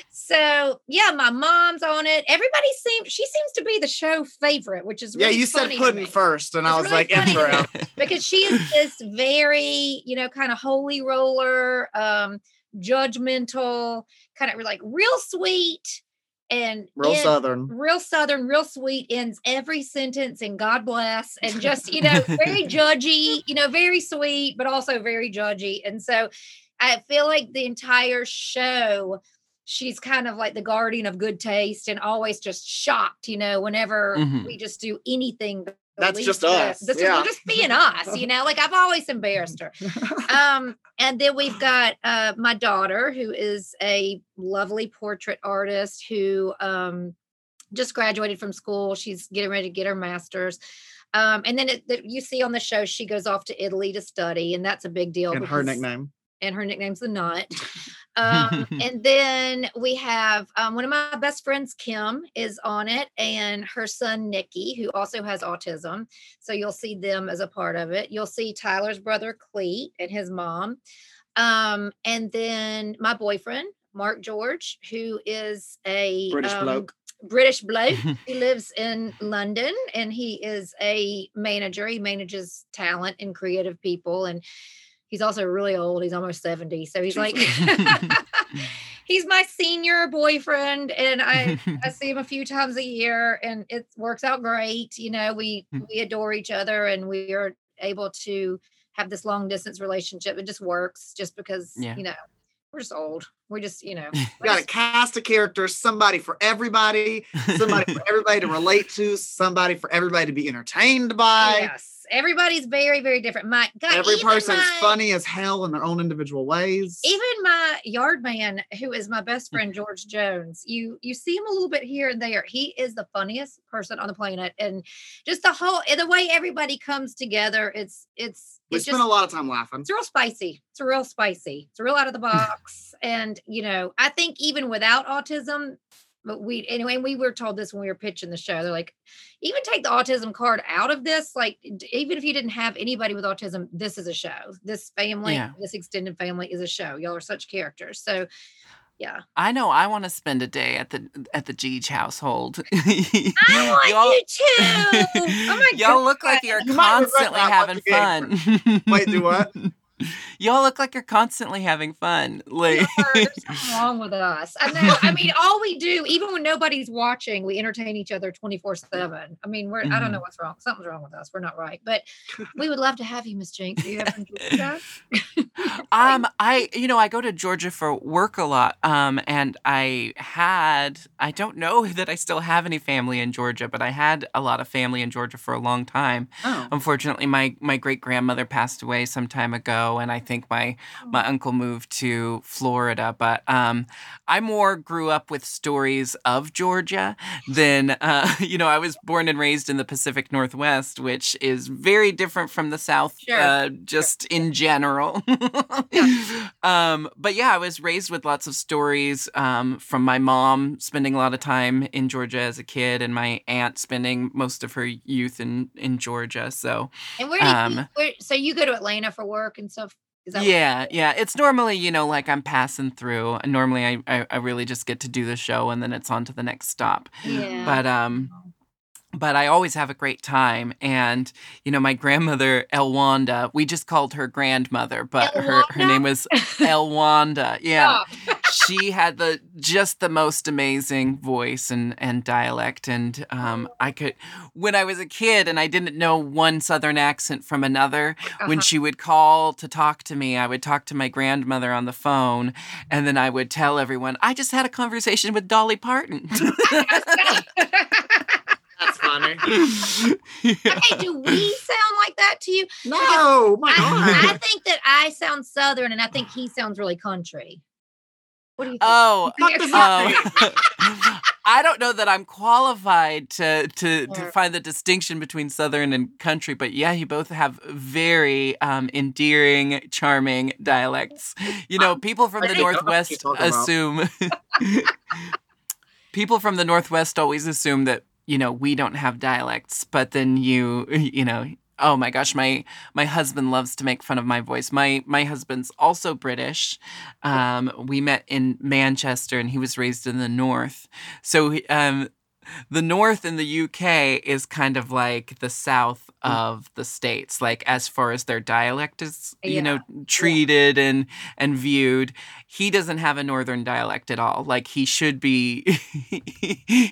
so, yeah, my mom's on it. Everybody seems she seems to be the show favorite, which is yeah, you said funny to Puddin first, and I was really like, funny intro. because she is this very, you know, kind of holy roller, um, judgmental, kind of like real sweet and Real southern. real southern, real sweet, ends every sentence in God bless, and just you know, very judgy, you know, very sweet, but also very judgy. And so I feel like the entire show, she's kind of like the guardian of good taste and always just shocked, you know, whenever Mhm. we just do anything. That's just bit. us, This is yeah. just being us, you know, like I've always embarrassed her um, and then we've got uh, my daughter, who is a lovely portrait artist who um, just graduated from school. She's getting ready to get her master's. Um, and then it, that you see on the show, she goes off to Italy to study, and that's a big deal. and her nickname. and her nickname's the Nut. Um, and then we have um, one of my best friends, Kim, is on it, and her son Nikki, who also has autism. So you'll see them as a part of it. You'll see Tyler's brother Cleet and his mom, um, and then my boyfriend Mark George, who is a British um, bloke. British bloke. he lives in London, and he is a manager. He manages talent and creative people, and he's also really old. He's almost 70. So he's like he's my senior boyfriend and I I see him a few times a year and it works out great. You know, we Mm. we adore each other and we are able to have this long distance relationship. It just works just because, Yeah. you know, we're just old. We're just, you know, You we're got a cast of characters, somebody for everybody, somebody for everybody to relate to, somebody for everybody to be entertained by. yes. Everybody's very, very different. My God, Every person's my- funny as hell in their own individual ways. Even my yard man, who is my best friend George Jones, you you see him a little bit here and there. He is the funniest person on the planet, and just the whole eh, the way everybody comes together. It's it's we it's spent just a lot of time laughing. it's real spicy. It's real spicy. It's real out of the box. and you know, I think even without autism, but we anyway, we were told this when we were pitching the show. They're like, even take the autism card out of this. Like, even if you didn't have anybody with autism, this is a show. This family, Yeah. this extended family is a show. Y'all are such characters. So yeah. I know I want to spend a day at the at the Geege household. I want Y'all- you too. Oh my Y'all look like you're You constantly having fun. Wait, do what? Y'all look like you're constantly having fun. Like There's something wrong with us. I know. I mean, all we do, even when nobody's watching, we entertain each other 24 7. I mean, we're, I don't know Mhm. what's wrong. Something's wrong with us. We're not right. But we would love to have you, Miss Jinkx. Do you that? Um, I you know I go to Georgia for work a lot. Um, and I had I don't know that I still have any family in Georgia, but I had a lot of family in Georgia for a long time. Oh. Unfortunately, my my great grandmother passed away some time ago, and I think my my uncle moved to Florida. But um, I more grew up with stories of Georgia than uh, you know. I was born and raised in the Pacific Northwest, which is very different from the South, Sure. uh, just in general. um, but yeah, I was raised with lots of stories um, from my mom spending a lot of time in Georgia as a kid, and my aunt spending most of her youth in in Georgia. So And where do you, Um, where, so you go to Atlanta for work and stuff? Is that what- yeah, yeah. It's normally, you know, like I'm passing through. And normally I, I, I really just get to do the show and then it's on to the next stop. yeah. But um but I always have a great time. And, you know, my grandmother Elwanda, we just called her grandmother, but her, her name was Elwanda. Yeah. She had the just the most amazing voice and and dialect and um I could when I was a kid and I didn't know one southern accent from another when Uh-huh. she would call to talk to me, I would talk to my grandmother on the phone, and then I would tell everyone, I just had a conversation with Dolly Parton. That's funny. Hey, do we sound like that to you? No, my I, I think that I sound southern and I think he sounds really country. What do you think? oh, What does that mean? oh. I don't know that I'm qualified to to, to find the distinction between southern and country, but yeah, you both have very um, endearing, charming dialects. You know, people from the think I know what northwest you're talking about. assume people from the northwest always assume that you know we don't have dialects, but then you you know. Oh my gosh, my my husband loves to make fun of my voice. My my husband's also British. Um, we met in Manchester, and he was raised in the north. So um, the north in the UK is kind of like the south of the states, like as far as their dialect is, you know, treated and and viewed. He doesn't have a northern dialect at all. Like he should be,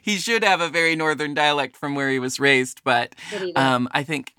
he should have a very northern dialect from where he was raised, but What do you think? um, I think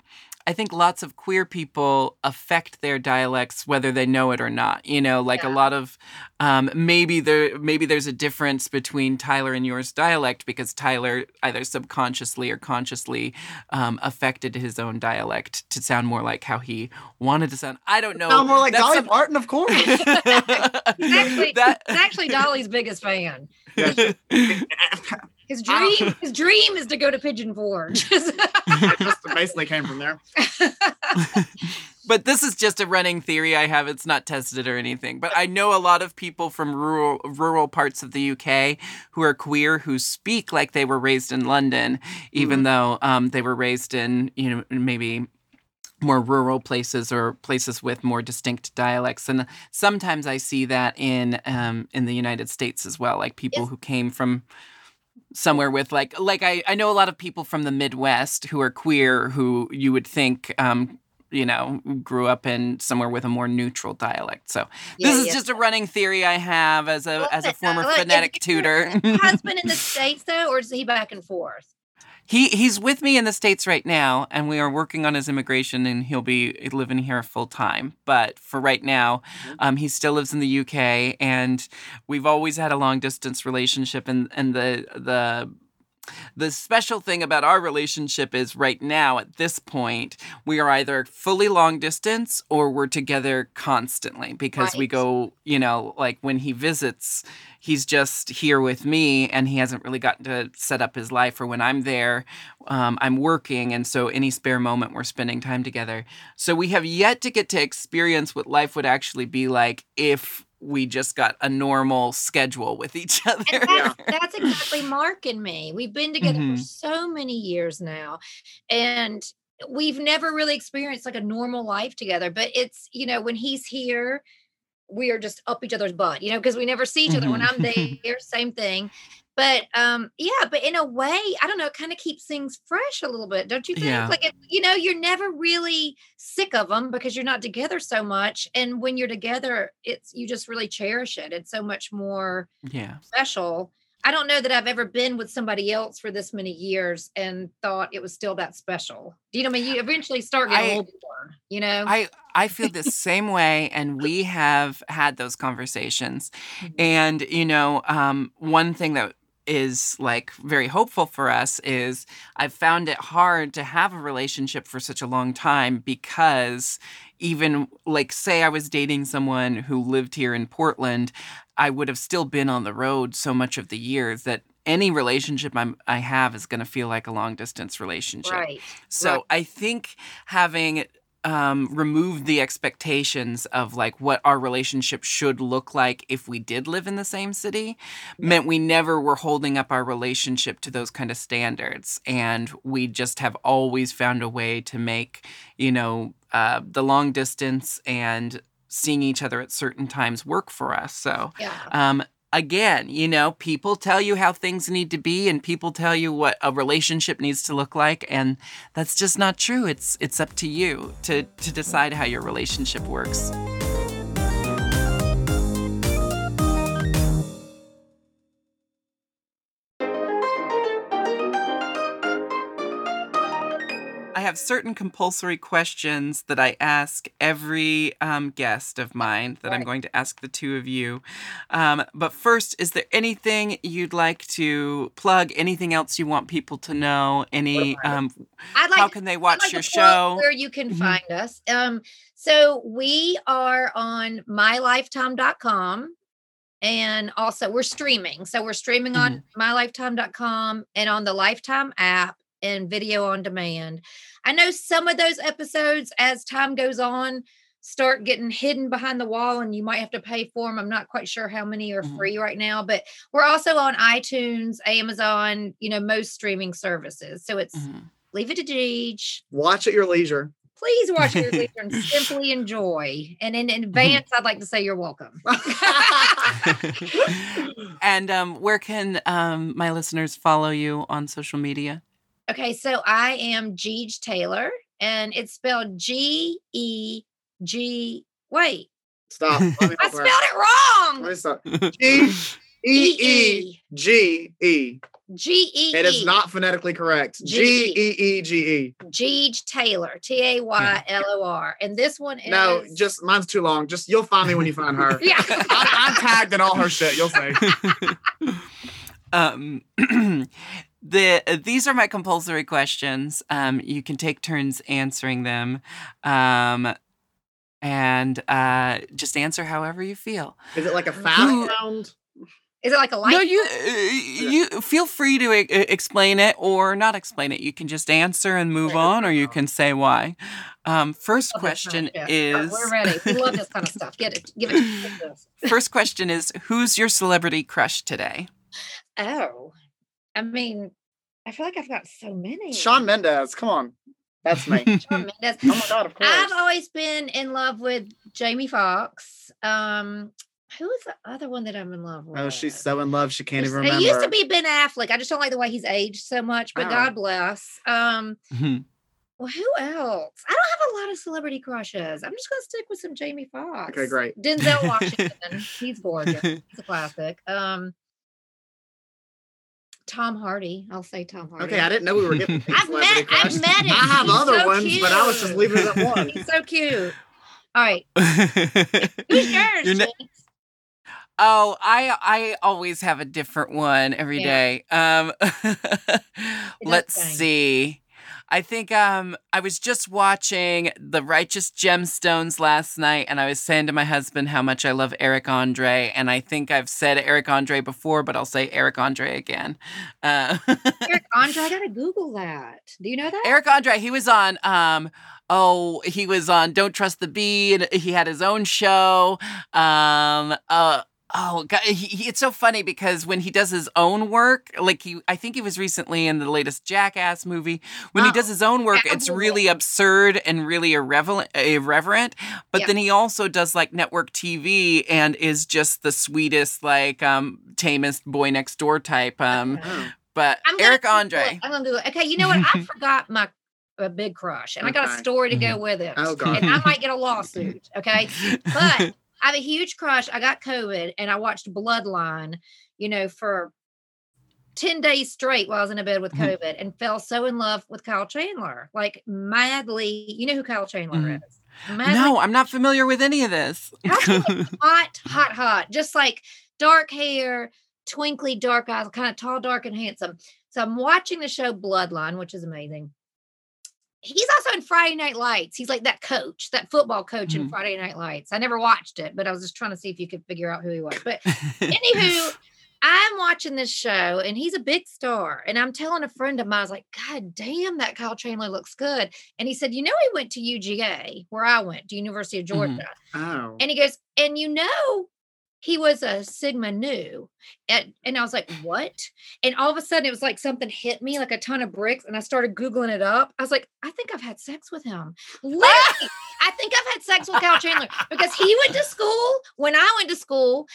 I think lots of queer people affect their dialects whether they know it or not. You know, like a lot of um, maybe there maybe there's a difference between Tyler and yours dialect because Tyler either subconsciously or consciously um, affected his own dialect to sound more like how he wanted to sound. I don't know. Sound more like That's Dolly some- Parton, of course. actually, that actually Dolly's biggest fan. Yeah. His I dream, his dream is to go to Pigeon Forge. it just basically came from there. but this is just a running theory I have. It's not tested or anything. But I know a lot of people from rural rural parts of the UK who are queer who speak like they were raised in London, even though um, they were raised in you know maybe more rural places or places with more distinct dialects. And sometimes I see that in um, in the United States as well, like people Yes. who came from somewhere with like like I, I know a lot of people from the Midwest who are queer who you would think um, you know grew up in somewhere with a more neutral dialect. So Yeah, this is yeah. just a running theory I have as a Love as a former I love it. Is phonetic your tutor. husband in the states though, or is he back and forth? He he's with me in the states right now, and we are working on his immigration, and he'll be living here full time. But for right now, Mhm. um, he still lives in the UK, and we've always had a long distance relationship. And and the the the special thing about our relationship is right now at this point we are either fully long distance or we're together constantly because we go you know like when he visits he's just here with me and he hasn't really gotten to set up his life or when i'm there um, i'm working and so any spare moment we're spending time together. So we have yet to get to experience what life would actually be like if we just got a normal schedule with each other And that's, that's exactly Mark and me. We've been together Mhm. for so many years now. And we've never really experienced like a normal life together. But it's, you know, when he's here, we are just up each other's butt, you know, because we never see each other. When I'm there, same thing. But um, yeah, but in a way, I don't know, it kind of keeps things fresh a little bit, don't you think? Yeah. Like, it, you know, you're never really sick of them because you're not together so much. And when you're together, it's you just really cherish it. It's so much more yeah special. I don't know that I've ever been with somebody else for this many years and thought it was still that special. Do you know I mean? You eventually start getting I- bored, you know? I I feel the same way, and we have had those conversations. Mhm. And you know, um, one thing that is like very hopeful for us is I've found it hard to have a relationship for such a long time because even like say I was dating someone who lived here in Portland, I would have still been on the road so much of the years that any relationship I'm, I have is going to feel like a long distance relationship. right. So Right. I think having um, removed the expectations of like what our relationship should look like if we did live in the same city meant we never were holding up our relationship to those kind of standards. And we just have always found a way to make, you know, uh, the long distance and seeing each other at certain times work for us. So Yeah. um, again, you know, people tell you how things need to be, and people tell you what a relationship needs to look like, and that's just not true. It's it's up to you to to decide how your relationship works. Have certain compulsory questions that I ask every um, guest of mine that I'm going to ask the two of you. Um, but first, is there anything you'd like to plug? Anything else you want people to know? Any? Um, I'd like how can they I'd watch like your show? Where you can Mhm. find us. Um, so we are on mylifetime.com and also we're streaming. So we're streaming on Mm-hmm. mylifetime.com and on the Lifetime app and video on demand. I know some of those episodes, as time goes on, start getting hidden behind the wall and you might have to pay for them. I'm not quite sure how many are Mhm. free right now, but we're also on iTunes, Amazon, you know, most streaming services. So it's Mhm. leave it to Geege. Watch at your leisure. Please watch your leisure and simply enjoy. And in advance, I'd like to say you're welcome. and um, where can um, my listeners follow you on social media? Okay, so I am Geege Taylor, and it's spelled G E G. Wait, Stop. I spelled her. it Let wrong. me stop. G E E G E. G E. It is not phonetically correct. G E E G E. Geege Taylor. T A Y L O R. And this one is No, just mine's too long. Just you'll find me when you find her. yeah. I'm, I'm tagged in all her shit. You'll see. um, the uh, these are my compulsory questions. Um, you can take turns answering them, um, and uh, just answer however you feel. Is it like a fast Who- round? Is it like a light? no, you uh, you feel free to e- explain it or not explain it. You can just answer and move on, or you can say why. Um, first Love kind question of shit. is. We're ready. We love this kind of stuff. Get it. Give it. to us. First question is who's your celebrity crush today? Oh, I mean, I feel like I've got so many. Shawn Mendes. Come on. That's me. Shawn Mendes. Oh my god, of course. I've always been in love with Jamie Foxx. Um, who is the other one that I'm in love with? Oh, she's so in love she can't even It remember. used to be Ben Affleck. I just don't like the way he's aged so much, but Oh. God bless. Um, Mhm. well, who else? I don't have a lot of celebrity crushes. I'm just gonna stick with some Jamie Foxx. Okay, great. Denzel Washington. he's gorgeous. He's a classic. Um, Tom Hardy. I'll say Tom Hardy. Okay, I didn't know we were getting I've celebrity met, I've met him. I have He's other so ones, but I was just leaving it at one. He's so cute. All right, who's yours? Ne- Oh, I I always have a different one every Yeah. day. Um let's change. see. I think um I was just watching The Righteous Gemstones last night and I was saying to my husband how much I love Eric Andre and I think I've said Eric Andre before but I'll say Eric Andre again. Uh Eric Andre, I gotta Google that. Do you know that? Eric Andre, he was on um oh, he was on Don't Trust the Bee and he had his own show. Um uh Oh God, he, he, it's so funny because when he does his own work, like he, I think he was recently in the latest Jackass movie. When he Oh, does his own work, yeah, it's really absurd and really irreverent. irreverent. But Yeah. then he also does like network TV and is just the sweetest, like um, tamest boy next door type. Um, Oh. but I'm Eric Google it. Andre, I'm gonna do it. Okay, you know what? I forgot my a big crush, and I got a story to go with it. Oh, God. And I might get a lawsuit. Okay, but I have a huge crush. I got COVID, and I watched Bloodline. You know, for ten days straight while I was in a bed with Mhm. COVID, and fell so in love with Kyle Chandler, like madly. You know who Kyle Chandler Mhm. is? Madly no, I'm not familiar with any of this. hot, hot, hot, just like dark hair, twinkly dark eyes, kind of tall, dark, and handsome. So I'm watching the show Bloodline, which is amazing. He's also in Friday Night Lights. He's like that coach, that football coach in Mhm. Friday Night Lights. I never watched it, but I was just trying to see if you could figure out who he was. But anywho, I'm watching this show and he's a big star. And I'm telling a friend of mine, I was like, God damn, that Kyle Chandler looks good. And he said, You know, he went to UGA, where I went to University of Georgia. Oh. And he goes, and you know, he was a Sigma Nu. And, and I was like, mm. what? And all of a sudden, it was like something hit me like a ton of bricks. And I started Googling it up. I was like, I think I've had sex with him. Literally, I think I've had sex with Kyle Chandler because he went to school when I went to school.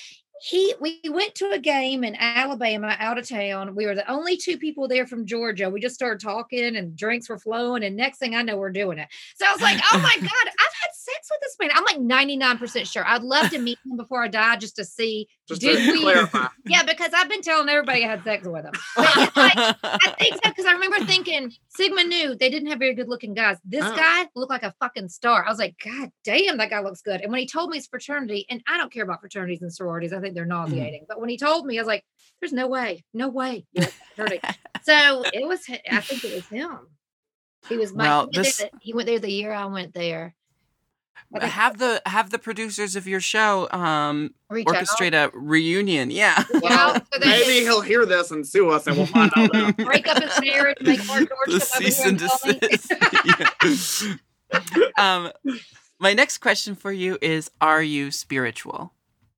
He we went to a game in Alabama out of town. We were the only two people there from Georgia. We just started talking and drinks were flowing. And next thing I know, we're doing it. So I was like, oh my God, I've had sex with this man. I'm like 99% sure. I'd love to meet him before I die just to see. Just did to we? clarify. Yeah, because I've been telling everybody I had sex with him. Like, I think so because I remember thinking Sigma Nu they didn't have very good looking guys. This Oh. guy looked like a fucking star. I was like, God damn, that guy looks good. And when he told me his fraternity, and I don't care about fraternities and sororities, I think they're mm-hmm. nauseating. But when he told me, I was like, there's no way, no way. so it was, I think it was him. He was my, Well, he, this- he went there the year I went there. I think have the have the producers of your show um reach out. orchestrate a reunion. Yeah. Well, so maybe can he'll hear this and sue us, and we'll find out. break up his marriage, make more George the come cease and and tell me. desist. Um, my next question for you is: Are you spiritual?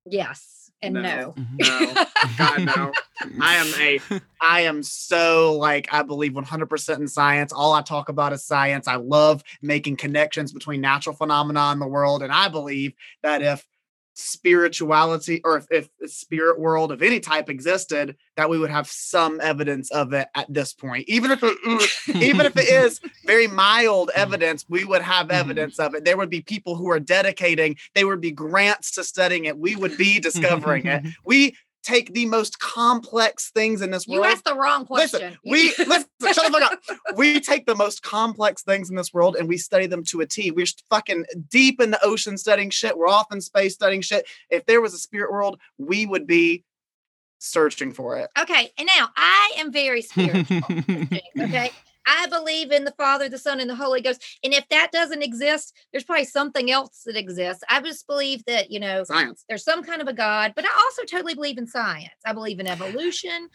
Yes and No. no. Mm-hmm. No. God, no. I am a I am so like I believe 100% in science. All I talk about is science. I love making connections between natural phenomena in the world and I believe that if spirituality or if, if the spirit world of any type existed that we would have some evidence of it at this point. Even if it, mm, even if it is very mild mm. evidence we would have Mhm. evidence of it. There would be people who are dedicating there would be grants to studying it. We would be discovering it. Mm-hmm. We take the most complex things in this world. You asked the wrong question. Listen, we listen, shut the fuck up. We take the most complex things in this world and we study them to a T. We're fucking deep in the ocean studying shit. We're off in space studying shit. If there was a spirit world, we would be searching for it. okay, and now I am very spiritual. okay. I believe in the Father, the Son, and the Holy Ghost. And if that doesn't exist, there's probably something else that exists. I just believe that, you know, Science. there's some kind of a God, but I also totally believe in science. I believe in evolution.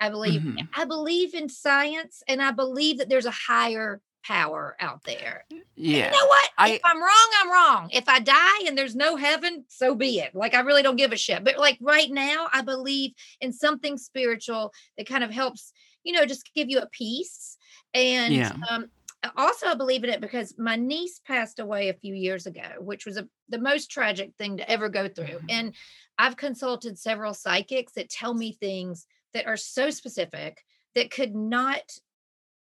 I believe Mhm. I believe in science and I believe that there's a higher power out there. yeah. You know what? I- if I'm wrong, I'm wrong. If I die and there's no heaven, so be it. Like I really don't give a shit. But like right now, I believe in something spiritual that kind of helps, you know, just give you a peace. And Yeah. um also I believe in it because my niece passed away a few years ago, which was a, the most tragic thing to ever go through. Mhm. And I've consulted several psychics that tell me things that are so specific that could not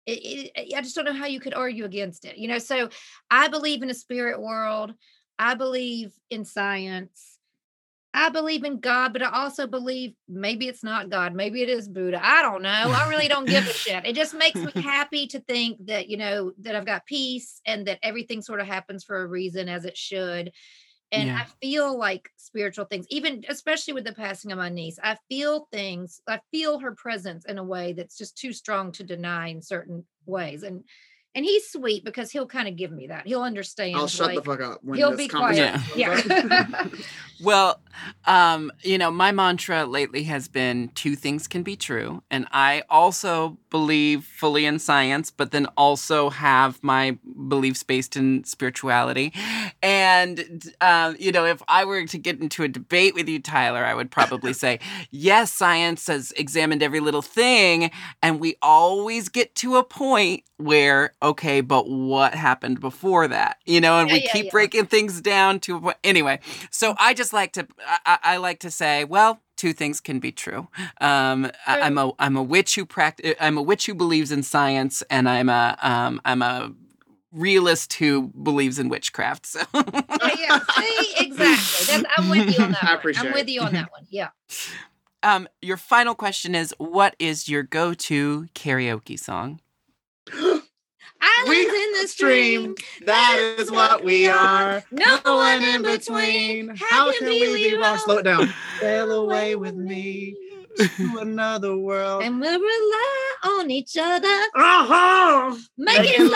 it, it, I just don't know how you could argue against it. You know, so I believe in a spirit world. I believe in science. I believe in God, but I also believe maybe it's not God. Maybe it is Buddha. I don't know. I really don't give a shit. It just makes me happy to think that, you know, that I've got peace and that everything sort of happens for a reason as it should. And Yeah. I feel like spiritual things, even especially with the passing of my niece, I feel things, I feel her presence in a way that's just too strong to deny in certain ways. And and he's sweet because he'll kind of give me that. He'll understand. I'll shut like, the fuck up when he'll be quiet. Yeah. Yeah. Well, um, you know, my mantra lately has been two things can be true. And I also believe fully in science, but then also have my beliefs based in spirituality. And, uh, you know, if I were to get into a debate with you, Tyler, I would probably say, yes, science has examined every little thing. And we always get to a point where, okay, but what happened before that? You know, and Yeah, we yeah, keep yeah. breaking things down to a point. Anyway, so I just like to, I, I I like to say, well, two things can be true. Um, I, I'm a, I'm a witch who practice, I'm a witch who believes in science, and I'm a, um, I'm a realist who believes in witchcraft. So. yeah, yeah. See, exactly. That's, I'm with you on that. I one. appreciate I'm with you on that one. Yeah. um, your final question is, what is your go-to karaoke song? Islands We in the stream. That is what we are. No one in between. How can we be wrong? Slow it down. Sail away with me to another world. And we'll rely on each other, Uh-huh. making Making love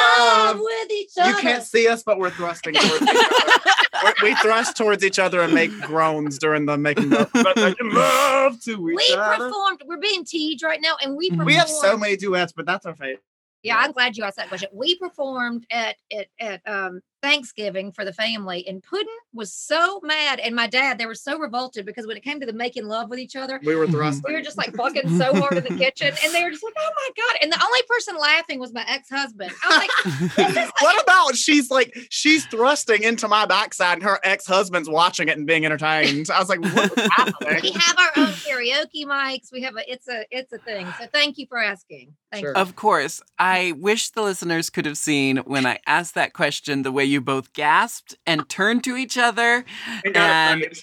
love. with each other. You can't see us, but we're thrusting towards each other. We're- thrust towards each other and make groans during the making love, making love to each We other. performed. We're being teased right now, and we performed. We have so many duets, but that's our fate. Yeah, I'm glad you asked that question. We performed at at at um, Thanksgiving for the family, and Puddin was so mad, and my dad they were so revolted because when it came to the making love with each other, We were thrusting. we were just like fucking so hard in the kitchen, and they were just like, "Oh my god!" And the only person laughing was my ex husband. I was like, what about she's like she's thrusting into my backside and her ex-husband's watching it and being entertained. I was like, what's "We happening? have our own karaoke mics. We have a it's a it's a thing." So thank you for asking. Thank Sure. you. Of course. I wish the listeners could have seen when I asked that question the way you both gasped and turned to each other. And- it.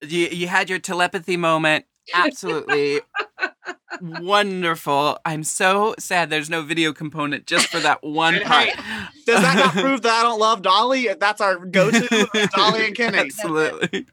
You, you had your telepathy moment. Absolutely wonderful. I'm so sad there's no video component just for that one And part. hey, Does that not prove that I don't love Dolly? That's our go-to, uh, Dolly and Kenny. Absolutely.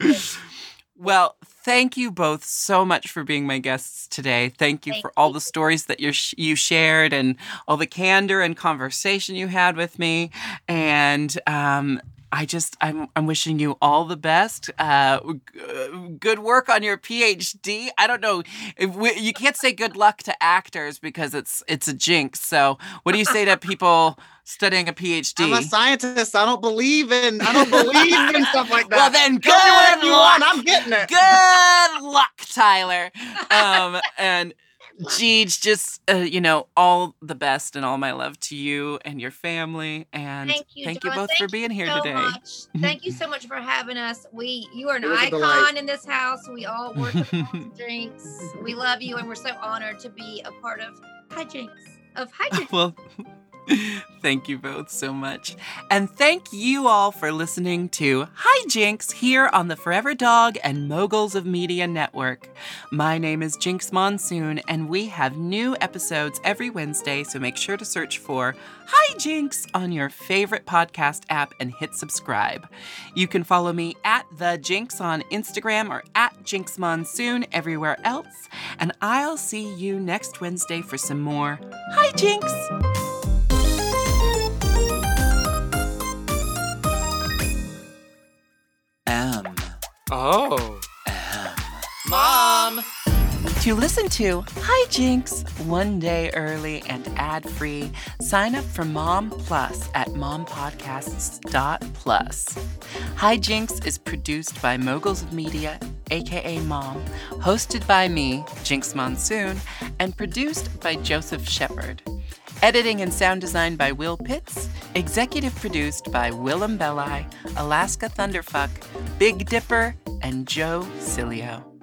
Well, thank you both so much for being my guests today. Thank you Thank for all you. the stories that you sh- you shared and all the candor and conversation you had with me. And um, I just I'm I'm wishing you all the best. Uh, g- good work on your PhD. I don't know if we, you can't say good luck to actors because it's it's a jinx. So what do you say to people studying a PhD? I'm a scientist. I don't believe in. I don't believe in stuff like that. Well, then, Tell me whatever good you luck. want. I'm getting it. Good luck, Tyler. Um, and Geege, just uh, you know, all the best and all my love to you and your family. And Thank you, thank you both Thank for you being here so today. Much. Thank you so much for having us. We you are an It was a icon in this house. We all worship drinks. We love you and we're so honored to be a part of Hijinkx. Of Hijinkx. well, thank you both so much. And thank you all for listening to Hijinkx here on the Forever Dog and Moguls of Media Network. My name is Jinkx Monsoon, and we have new episodes every Wednesday, so make sure to search for Hijinkx on your favorite podcast app and hit subscribe. You can follow me at The Jinkx on Instagram or at Jinkx Monsoon everywhere else, and I'll see you next Wednesday for some more Hi Hijinkx. M. Oh. M. Mom! To listen to Hijinkx one day early and ad free, sign up for Mom Plus at mompodcasts.plus. Hijinkx is produced by Moguls of Media, aka Mom, hosted by me, Jinkx Monsoon, and produced by Joseph Shepard. Editing and sound design by Will Pitts, executive produced by Willam Belli, Alaska Thunderfuck, Big Dipper, and Joe Cilio.